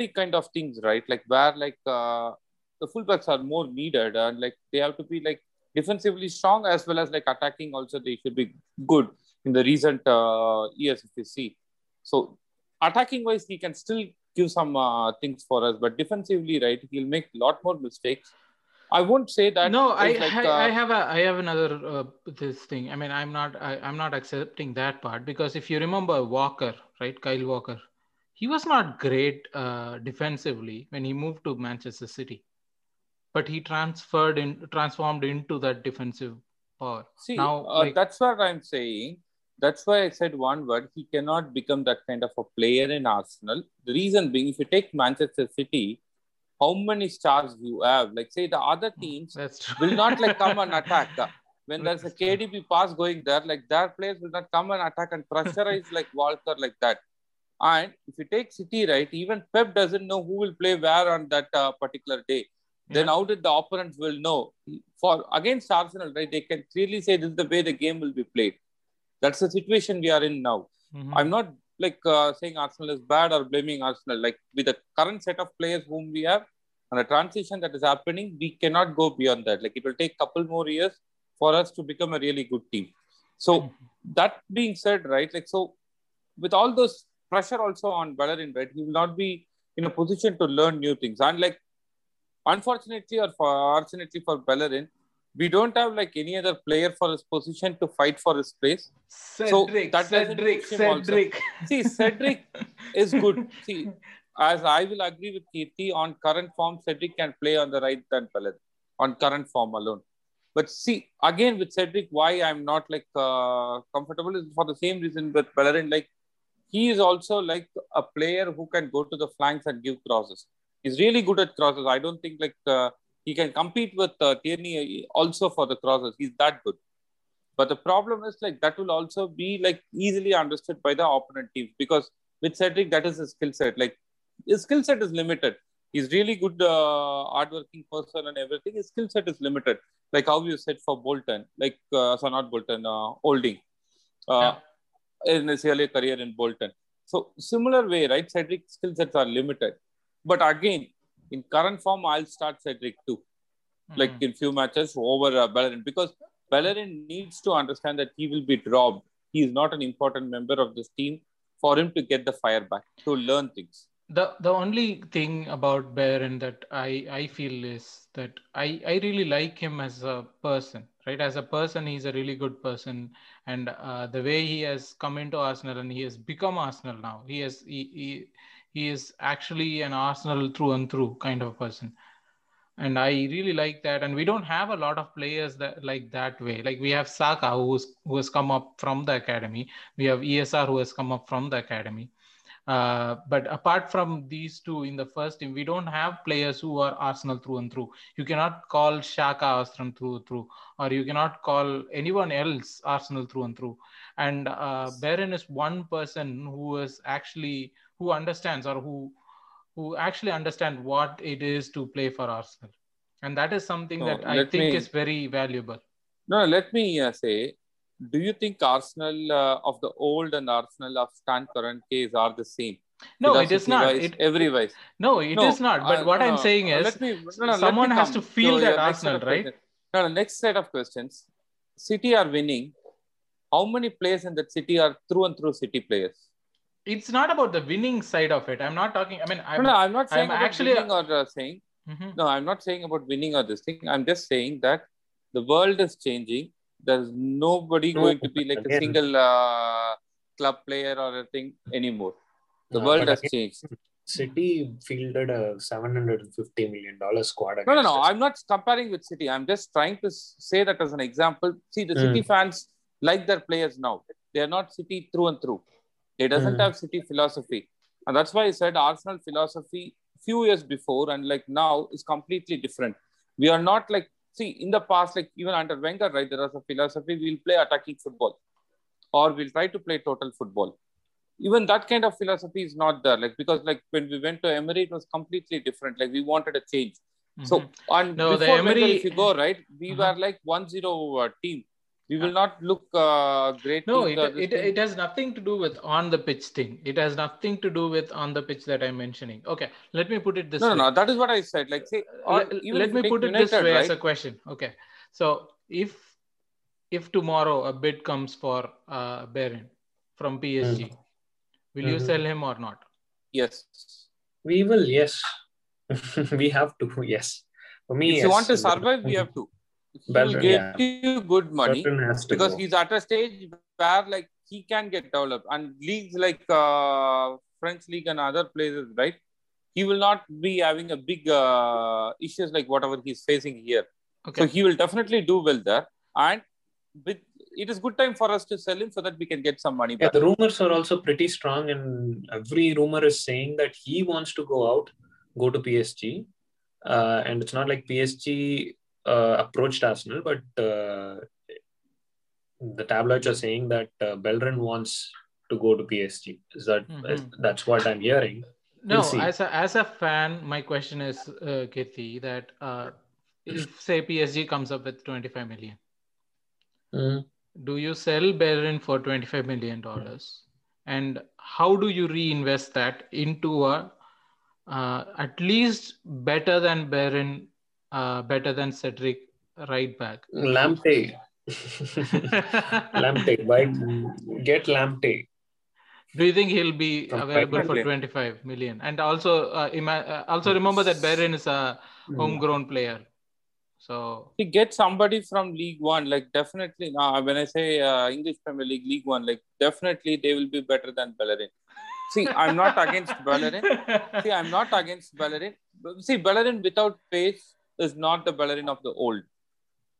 League kind of things, right? Like where like uh, the fullbacks are more needed and like they have to be like defensively strong as well as like attacking also they should be good in the recent uh, years if you see. So attacking wise, he can still give some uh, things for us, but defensively, right, he'll make a lot more mistakes. I won't say that. no I, like, I uh, I have a I have another uh, this thing. I mean I'm not I, I'm not accepting that part because if you remember Walker right Kyle Walker he was not great uh, defensively when he moved to Manchester City but he transferred in transformed into that defensive power See, now uh, like, that's what I'm saying. That's why I said one word. He cannot become that kind of a player in Arsenal. The reason being, if you take Manchester City, how many stars you have? Like, say, the other teams will not like come and attack. When there's a. KDB pass going there, like their players will not come and attack and pressurize like Walker like that. And if you take City, right, even Pep doesn't know who will play where on that uh, particular day. Then Yeah. how did the opponents will know? For against Arsenal, right, they can clearly say this is the way the game will be played. That's the situation we are in now. Mhm. I'm not like uh, saying Arsenal is bad or blaming Arsenal. Like with the current set of players whom we have and the transition that is happening, we cannot go beyond that. Like it will take couple more years for us to become a really good team. So that being said, right, like so with all those pressure also on Bellerin, right, he will not be in a position to learn new things. And like unfortunately or for, fortunately for Bellerin, we don't have like any other player for his position to fight for his place. Cedric, that Cedric, push him also. Cedric. See, Cedric is good. See, as I will agree with Keerthi, on current form, Cedric can play on the right than Pellet on current form alone. But see, again with Cedric, why I'm not like uh, comfortable is for the same reason with Bellerin. Like he is also like a player who can go to the flanks and give crosses. He's really good at crosses. I don't think like uh, he can compete with uh, Tierney also for the crosses. He's that good. But the problem is like that will also be like easily understood by the opponent teams because with Cedric, that is his skill set. Like his skill set is limited. He's really good, uh, hardworking person and everything. His skill set is limited. Like how you said for Bolton, like uh, so not Bolton, uh, Holding, uh, in his early career in Bolton. So similar way, right? Cedric skill sets are limited. But again, in current form, I'll start Cedric too. Like Mhm. in few matches over uh, Bellerin because Bellerin needs to understand that he will be dropped. He is not an important member of this team for him to get the fire back to learn things. the the only thing about Baron that I I feel is that I I really like him as a person, right? As a person, he's a really good person, and uh, the way he has come into Arsenal and he has become Arsenal now, he has he he, he is actually an Arsenal through and through kind of person. And I really like that. And we don't have a lot of players that like that way. Like we have Saka, who's who has come up from the academy. We have ESR, who has come up from the academy. Uh, but apart from these two in the first team, we don't have players who are Arsenal through and through. You cannot call Xhaka Arsenal through and through, or you cannot call anyone else Arsenal through and through. And uh, Baron is one person who is actually who understands or who who actually understand what it is to play for Arsenal, and that is something No, that I think me- is very valuable. No, let me uh, say, do you think Arsenal uh, of the old and Arsenal of Stan Kroenke are the same? No, it is not. It, every wise. no, it is No, not. But uh, what no, I'm saying is, me, no, no, let someone me has to feel that set Arsenal, right? questions. No, no, next set of questions. City are winning. How many players in that city are through and through City players? It's not about the winning side of it. I'm not talking. I mean, No, I'm no, I'm not saying I'm about actually- winning or uh, saying. Mhm. No, I'm not saying about winning or this thing. I'm just saying that the world is changing. There's nobody No, going to be like a single uh, club player or a thing anymore. The Uh, world has again, changed. City fielded a seven hundred and fifty million dollar squad. No, no, no. us. I'm not comparing with City. I'm just trying to say that as an example. See, the Mm. City fans like their players now. They are not City through and through. It doesn't Mm. have City philosophy, and that's why I said Arsenal philosophy few years before and like now is completely different. We are not like see in the past, like even under Wenger, right? There was a philosophy: we'll play attacking football, or we'll try to play total football. Even that kind of philosophy is not there, like because like when we went to Emery, it was completely different. Like we wanted a change. So Mhm. on No, the before Wenger, Emery- if you go right, we Uh-huh. were like one zero uh, team. We will not look uh, great. no, it, it, it has nothing to do with on the pitch thing. It has nothing to do with on the pitch that I'm mentioning. Okay, let me put it this no, no, way. no. That is what I said. Like say, let, let me put it United, this way right? as a question okay so if if tomorrow a bid comes for uh Baron from PSG will you Mhm. sell him or not Yes. We will, yes. we have to, yes. For me, if yes. you want to survive, we have to. He will Bellerin, give yeah. you good money Bellerin has to because go. he's at a stage where like he can get developed and leagues like uh, French league and other places, right? He will not be having a big uh, issues like whatever he's facing here. okay So he will definitely do well there, and with it is good time for us to sell him so that we can get some money Yeah, the rumors are also pretty strong, and every rumor is saying that he wants to go out, go to PSG. Uh, and it's not like PSG approached Arsenal, but uh, the tabloids are saying that uh, Bellerin wants to go to PSG. Is that Mhm. that's what I'm hearing? no we'll as a as a fan my question is uh, Keerthi that uh if say PSG comes up with 25 million Mm. do you sell Bellerin for 25 million dollars and how do you reinvest that into a uh, at least better than Bellerin uh, better than Cedric right back Lamptey. Lamptey. Buy, get Lamptey. do you think he'll be From available for Brighton. 25 million and also uh, ima- uh, also remember that Bellerin is a Hmm. homegrown player So he get somebody from League One, like definitely. Now, when I say uh, English Premier League, League One, like definitely they will be better than Bellerin. See, I'm not against Bellerin. See, I'm not against Bellerin. See, Bellerin without pace is not the Bellerin of the old.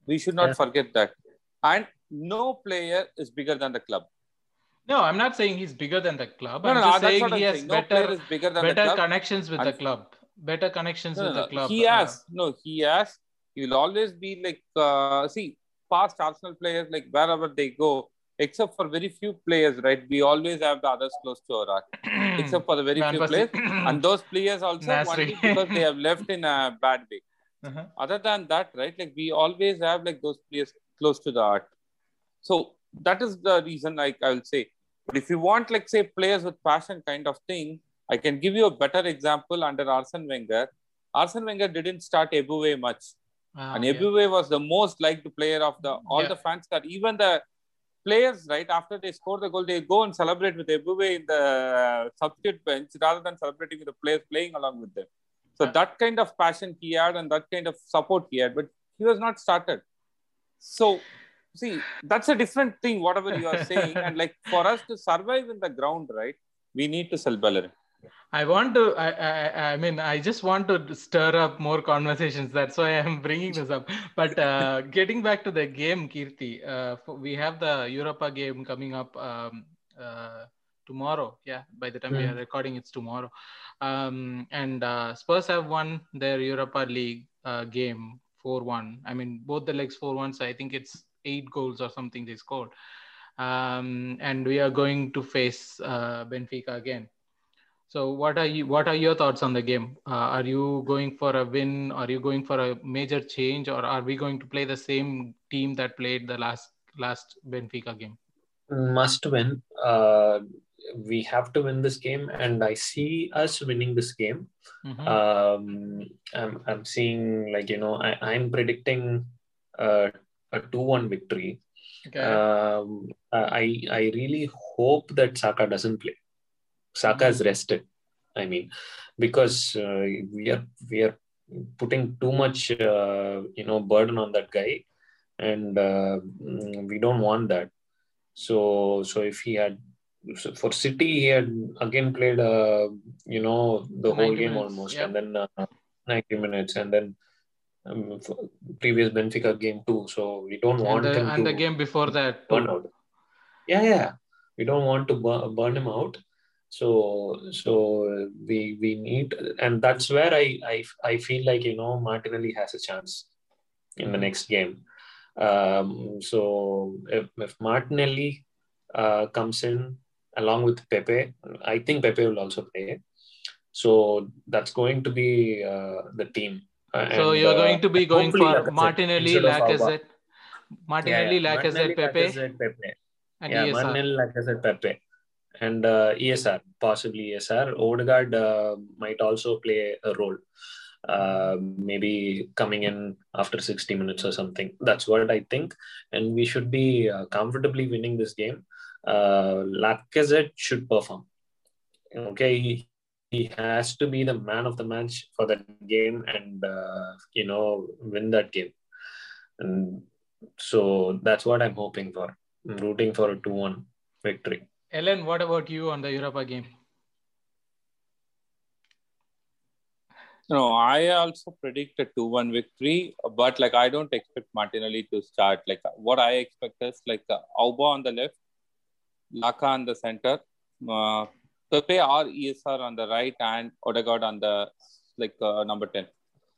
We should not Yeah. forget that. And no player is bigger than the club. no, I'm not saying he's bigger than the club. No, I'm no, just no, saying he has saying. No better is bigger than the better connections with the club. Better connections No, with no, the club. He Uh, has no. He has. He will always be like. Uh, see, past Arsenal players, like wherever they go, except for very few players, right? We always have the others close to our heart, except for the very Van few players, and those players also because they have left in a bad way. Uh-huh. Other than that, right? Like we always have like those players close to the art. So that is the reason, like I will say. But if you want, like say, players with passion kind of thing, I can give you a better example under Arsene Wenger. Arsene Wenger didn't start Eboué much, Ah, and yeah. Eboué was the most liked player of the all Yeah. the fans. That even the players, right after they score the goal, they go and celebrate with Eboué in the uh, substitute bench rather than celebrating with the players playing along with them. So that kind of passion he had and that kind of support he had, but he was not started. So see, that's a different thing, whatever you are saying. and like for us to survive in the ground, right, we need to sell Bellerin. I want to. I, I. I mean, I just want to stir up more conversations. That's why I'm bringing this up. But uh, getting back to the game, Keerthi, uh, f- we have the Europa game coming up um, uh, tomorrow. Yeah, by the time we are Mm. recording, it's tomorrow. Um, and uh, Spurs have won their Europa League uh, game four-one. I mean, both the legs four-one. So I think it's eight goals or something they scored. Um, and we are going to face uh, Benfica again. So what are you what are your thoughts on the game? Uh, are you going for a win? Are you going for a major change, or are we going to play the same team that played the last last Benfica game? Must win. Uh, we have to win this game, and I see us winning this game. Mhm. Um, I'm I'm seeing like you know I I'm predicting uh, a two one victory. okay. Um, I I really hope that Saka doesn't play. Saka is rested. I mean, because uh, we are we are putting too much uh, you know burden on that guy, and uh, mm, we don't want that. So so if he had for City, he had again played uh, you know the whole game minutes, almost, yeah. and then uh, ninety minutes, and then. Um, previous Benfica game too, so we don't want and the, him and to the game before that, burn out. Yeah, yeah. We don't want to burn, burn him out. So, so we we need, and that's where I I I feel like you know Martinelli has a chance in the Mhm. next game. Um, so if, if Martinelli uh, comes in along with Pepe, I think Pepe will also play. So that's going to be uh, the team. Uh, So and, you're uh, going to be going for Lacazette Martinelli, instead of Auba. Lacazette, Martinelli, Yeah, yeah. Lacazette, Martinelli, Pepe, Lacazette, Pepe. and yeah, ESR. Martinelli, Lacazette, Pepe, and uh, ESR, possibly ESR. Odegaard uh, might also play a role, uh, maybe coming in after 60 minutes or something. That's what I think, and we should be uh, comfortably winning this game. Uh, Lacazette should perform. Okay, he, he has to be the man of the match for that game, and uh, you know win that game. And so that's what I'm hoping for. I'm rooting for a 2 1 victory. Ellen, what about you on the Europa game? No, I also predict a 2 1 victory, but like I don't expect Martinelli to start. Like what I expect is like uh, Auba on the left, Laka on the center, uh, Pepe or ESR on the right, and Odegaard on the like uh, number 10.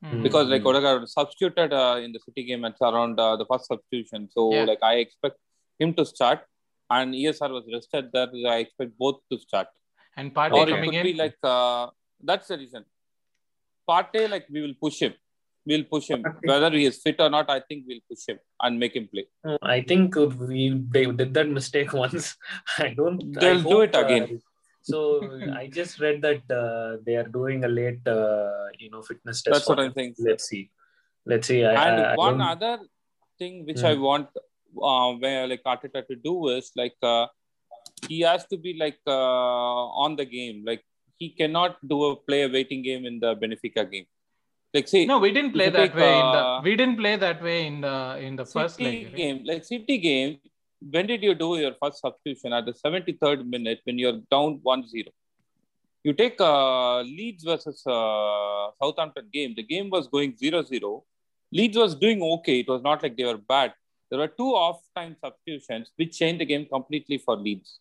Mhm. Because like. Odegaard substituted uh, in the City game, it's around uh, the first substitution. So Yeah. like I expect him to start, and ESR was rested. That I expect both to start and Partey or it coming could in. be like uh, that's the reason. Partey, like we will push him. We'll push him. Whether he is fit or not, I think we'll push him and make him play. I think we they did that mistake once. I don't. They'll do hope, it again. uh, so I just read that uh, they are doing a late, uh, you know, fitness test. That's what I'm him. saying. Let's see. Let's see. I, and I, I one other thing which Hmm. I want uh, where like Arteta to do is like uh, he has to be like uh, on the game. Like he cannot do a play a waiting game in the Benfica game. Like say No, we didn't play that way in the uh, we didn't play that way in the in the first leg. right? game, like City game, when did you do your first substitution at the 73rd minute when you're down 1-0? You take uh, Leeds versus uh, Southampton game. The game was going 0-0. Leeds was doing okay. It was not like they were bad. There were two off-time substitutions which changed the game completely for Leeds.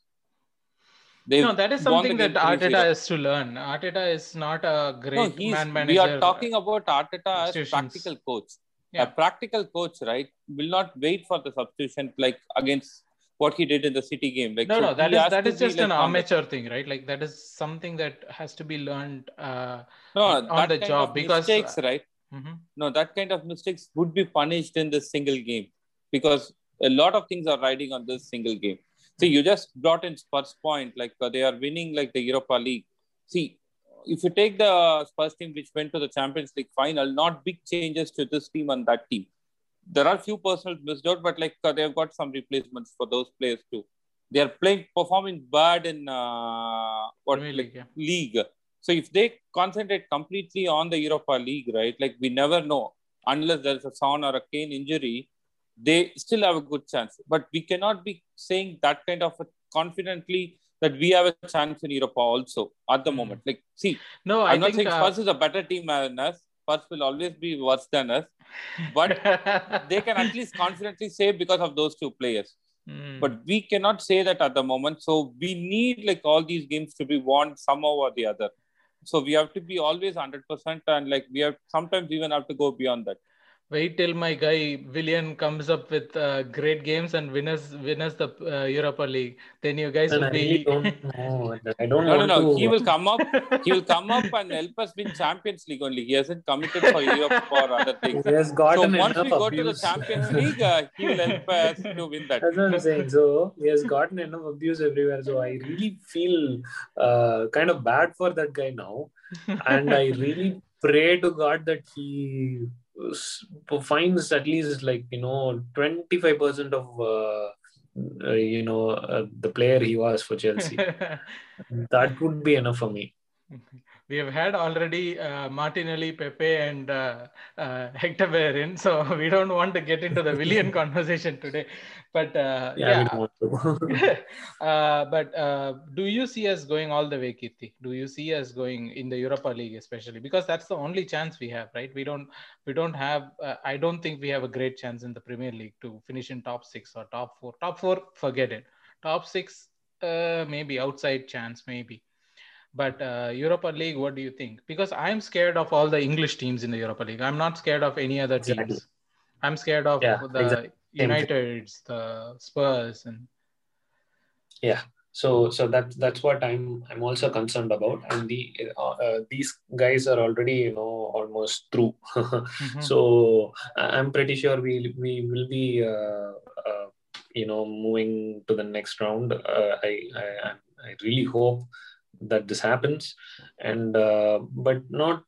They No, that is something that Arteta is to learn. Arteta is not a No, great he's, man we are talking about Arteta as practical coach. Yeah. A practical coach, right, will not wait for the substitution like against what he did in the City game. Like no, so no, that is has that is just like, an amateur thing, right? Like that is something that has to be learned. Uh, no, on that the job, because, mistakes, right? mhm. No, that kind of mistakes would be punished in this single game because a lot of things are riding on this single game. See, you just brought in Spurs point, like uh, they are winning like the Europa League. See, if you take the Spurs team which went to the Champions League final, not big changes to this team and that team. There are few personal missed out, but like uh, they have got some replacements for those players too. They are playing performing bad in uh, what Premier like, League, yeah. league. So if they concentrate completely on the Europa League, right? Like we never know unless there's a Son or a Kane injury, they still have a good chance. But we cannot be saying that kind of a, confidently that we have a chance in Europa also at the Mhm. moment. Like, see, No, I I'm not think saying uh, Spurs is a better team than us. Spurs will always be worse than us. But they can at least confidently say because of those two players. Mm. But we cannot say that at the moment. So we need like all these games to be won somehow or the other. So we have to be always 100% and like we have sometimes even have to go beyond that. Wait till my guy Willian comes up with uh, great games and winners winners the uh, Europa League. Then you guys And will I really be. don't know. I don't No, no, no. to. He will come up. He will come up and help us win Champions League only. He hasn't committed for Europe or other things. He has So gotten once we enough go to the. Champions League, uh, he will help us to win that. That's what I'm saying. So he has gotten enough abuse everywhere. So I really feel uh, kind of bad for that guy now, and I really pray to God that he s- finds at least like you know 25 percent of uh, uh, you know uh, the player he was for Chelsea. that would be enough for me. we have had already uh, Martinelli, Pepe, and uh, uh, Hector Bellerin, so we don't want to get into the Willian conversation today. But uh, Yeah, yeah, we don't want to. uh, but uh, do you see us going all the way, Keerthi? Do you see us going in the Europa League, especially because that's the only chance we have, right? We don't, we don't have. Uh, I don't think we have a great chance in the Premier League to finish in top six or top four. Top four, forget it. Top six, uh, maybe outside chance, maybe. But uh, Europa League, what do you think? Because I'm scared of all the English teams in the Europa League. I'm not scared of any other Exactly. teams. I'm scared of Yeah, the exactly. Uniteds, the Spurs, and yeah so so that that's what i'm i'm also concerned about and the uh, uh, these guys are already you know almost through Mhm. so i'm pretty sure we we will be uh, uh, you know moving to the next round uh, I, I i really hope that this happens and uh, but not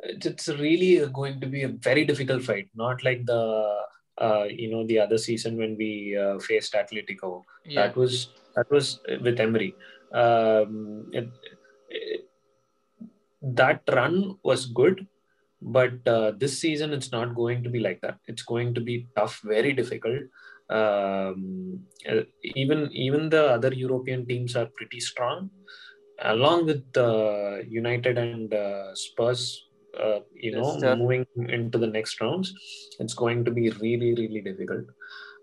it's really going to be a very difficult fight not like the uh, you know the other season when we uh, faced atletico yeah, that was that was with Emery. Um, it, it- that run was good, but uh, this season it's not going to be like that. It's going to be tough, very difficult. Um, uh, even even the other European teams are pretty strong, along with uh, United and uh, Spurs. Uh, you know, moving into the next rounds, it's going to be really, really difficult.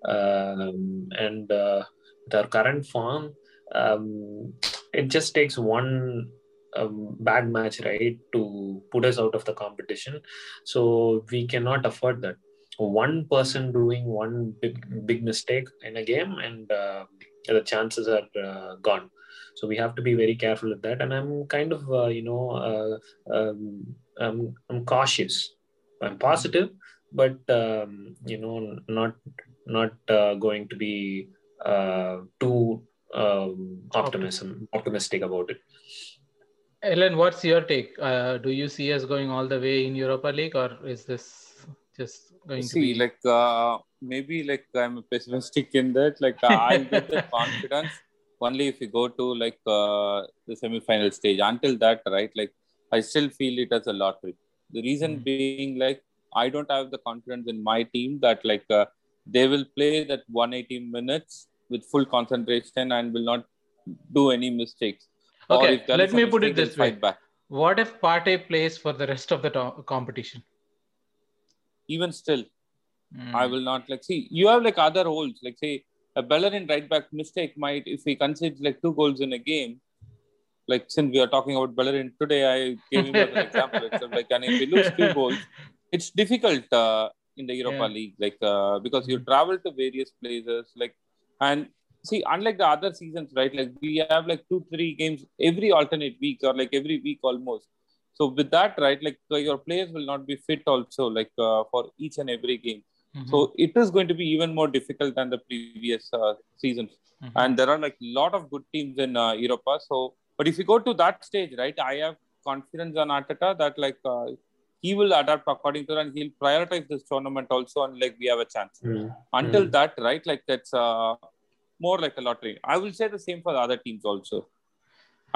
Um, and uh, with our current form, um, it just takes one um, bad match, right, to put us out of the competition. So we cannot afford that. One person doing one big, big mistake in a game, and uh, the chances are uh, gone. So we have to be very careful with that. And I'm kind of, uh, you know, uh, um, I'm, I'm cautious. I'm positive, but um, you know, not not uh, going to be uh, too um, optimism optimistic about it. Ellen, what's your take? Uh, do you see us going all the way in Europa League, or is this just going to See, be like uh, maybe like I'm pessimistic in that. Like I'll get the confidence only if we go to like uh, the semi-final stage. Until that, right? Like I still feel it as a lottery. The reason Mm. being like I don't have the confidence in my team that like uh, they will play that 180 minutes with full concentration and will not do any mistakes. Okay, let me put it this way. back. What if Partey plays for the rest of the to- competition? Even still, Mm. I will not like see. You have like other roles. Like say a Bellerin right back mistake might if he concedes like two goals in a game. Like since we are talking about Bellerin today, I gave him as an example. Itself. Like and if he lose two goals, it's difficult uh, in the Europa Yeah. League, like uh, because you travel to various places, like and see, unlike the other seasons, right? Like we have like two, three games every alternate week or like every week almost. So with that, right, like your players will not be fit also, like uh, for each and every game. Mhm. So it is going to be even more difficult than the previous uh, seasons. Mhm. And there are like a lot of good teams in uh, Europa. So, but if you go to that stage, right, I have confidence on Arteta that like uh, he will adapt according to that and he'll prioritize this tournament also and like we have a chance. Mm. Until Mm. that, right, like that's uh, more like a lottery. I will say the same for the other teams also.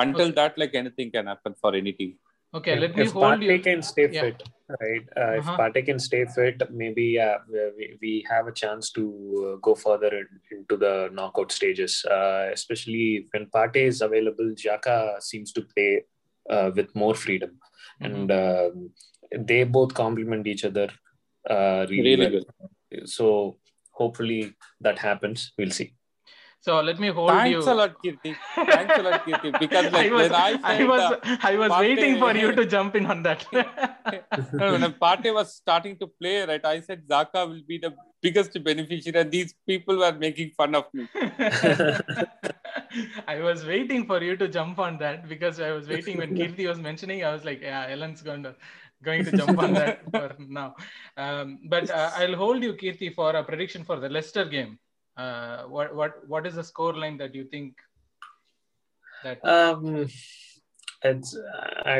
Until Okay. that, like anything can happen for any team. Okay, If- let me if hold Partey you. can stay Yeah. fit, right? Uh, If Uh-huh. Partey can stay fit, maybe uh, we, we have a chance to uh, go further in, into the knockout stages. Uh, especially when Partey is available, Xhaka seems to play uh, with more freedom, Mhm. and um, they both complement each other uh, really, Really well. So hopefully that happens. We'll see. So let me hold Thanks you. Thanks a lot, Keerthi. Thanks a lot, Keerthi. Because like I was, when I I was, uh, I was Partey- waiting for you to jump in on that. No, when Partey was starting to play, right, I said Xhaka will be the biggest beneficiary, and these people were making fun of me. I was waiting for you to jump on that because I was waiting when Keerthi was mentioning. I was like, yeah, LN's going to going to jump on that for now. Um, but uh, I'll hold you, Keerthi, for a prediction for the Leicester game. Uh, what what what is the score line that you think that Um, it's I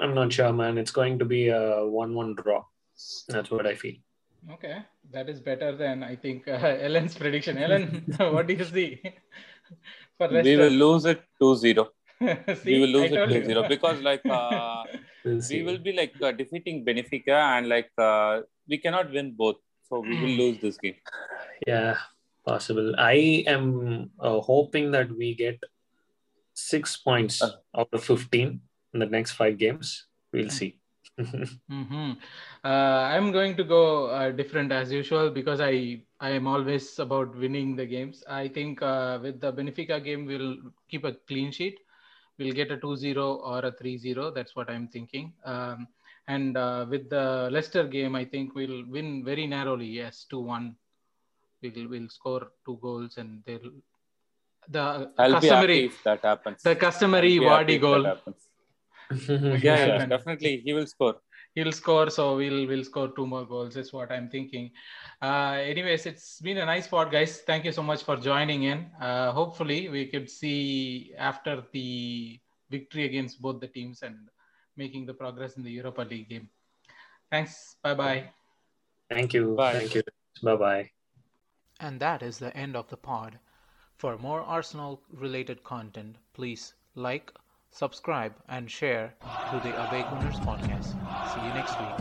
I'm not sure, man. It's going to be a one-one draw. That's what I feel. Okay, that is better than I think uh, LN's prediction. LN, what do you see for We Leicester? will lose it 2-0. See, we will lose it told 2-0 because like uh, We'll we will be like uh, defeating Benfica and like uh, we cannot win both, so we will lose this game. Yeah, possible. I am uh, hoping that we get six points Uh. out of fifteen in the next five games. We'll see. hmm Uh, I'm going to go uh, different as usual because I I am always about winning the games. I think uh, with the Benfica game we'll keep a clean sheet. We'll get a 2-0 or a 3-0. That's what I'm thinking. Um, and uh, with the Leicester game, I think we'll win very narrowly. Yes, 2-1. We'll we'll score two goals and they'll the I'll customary if that happens. the customary I'll be happy Vardy if that goal. Yeah, yeah, definitely he will score. he'll score so we'll we'll score two more goals is what i'm thinking uh anyways it's been a nice pod guys thank you so much for joining in uh hopefully we could see after the victory against both the teams and making the progress in the europa league game thanks bye bye Thank you. Bye. Thank you. Bye bye. And that is the end of the pod. For more Arsenal related content, please like, subscribe, and share to the Away Gooners podcast. See you next week.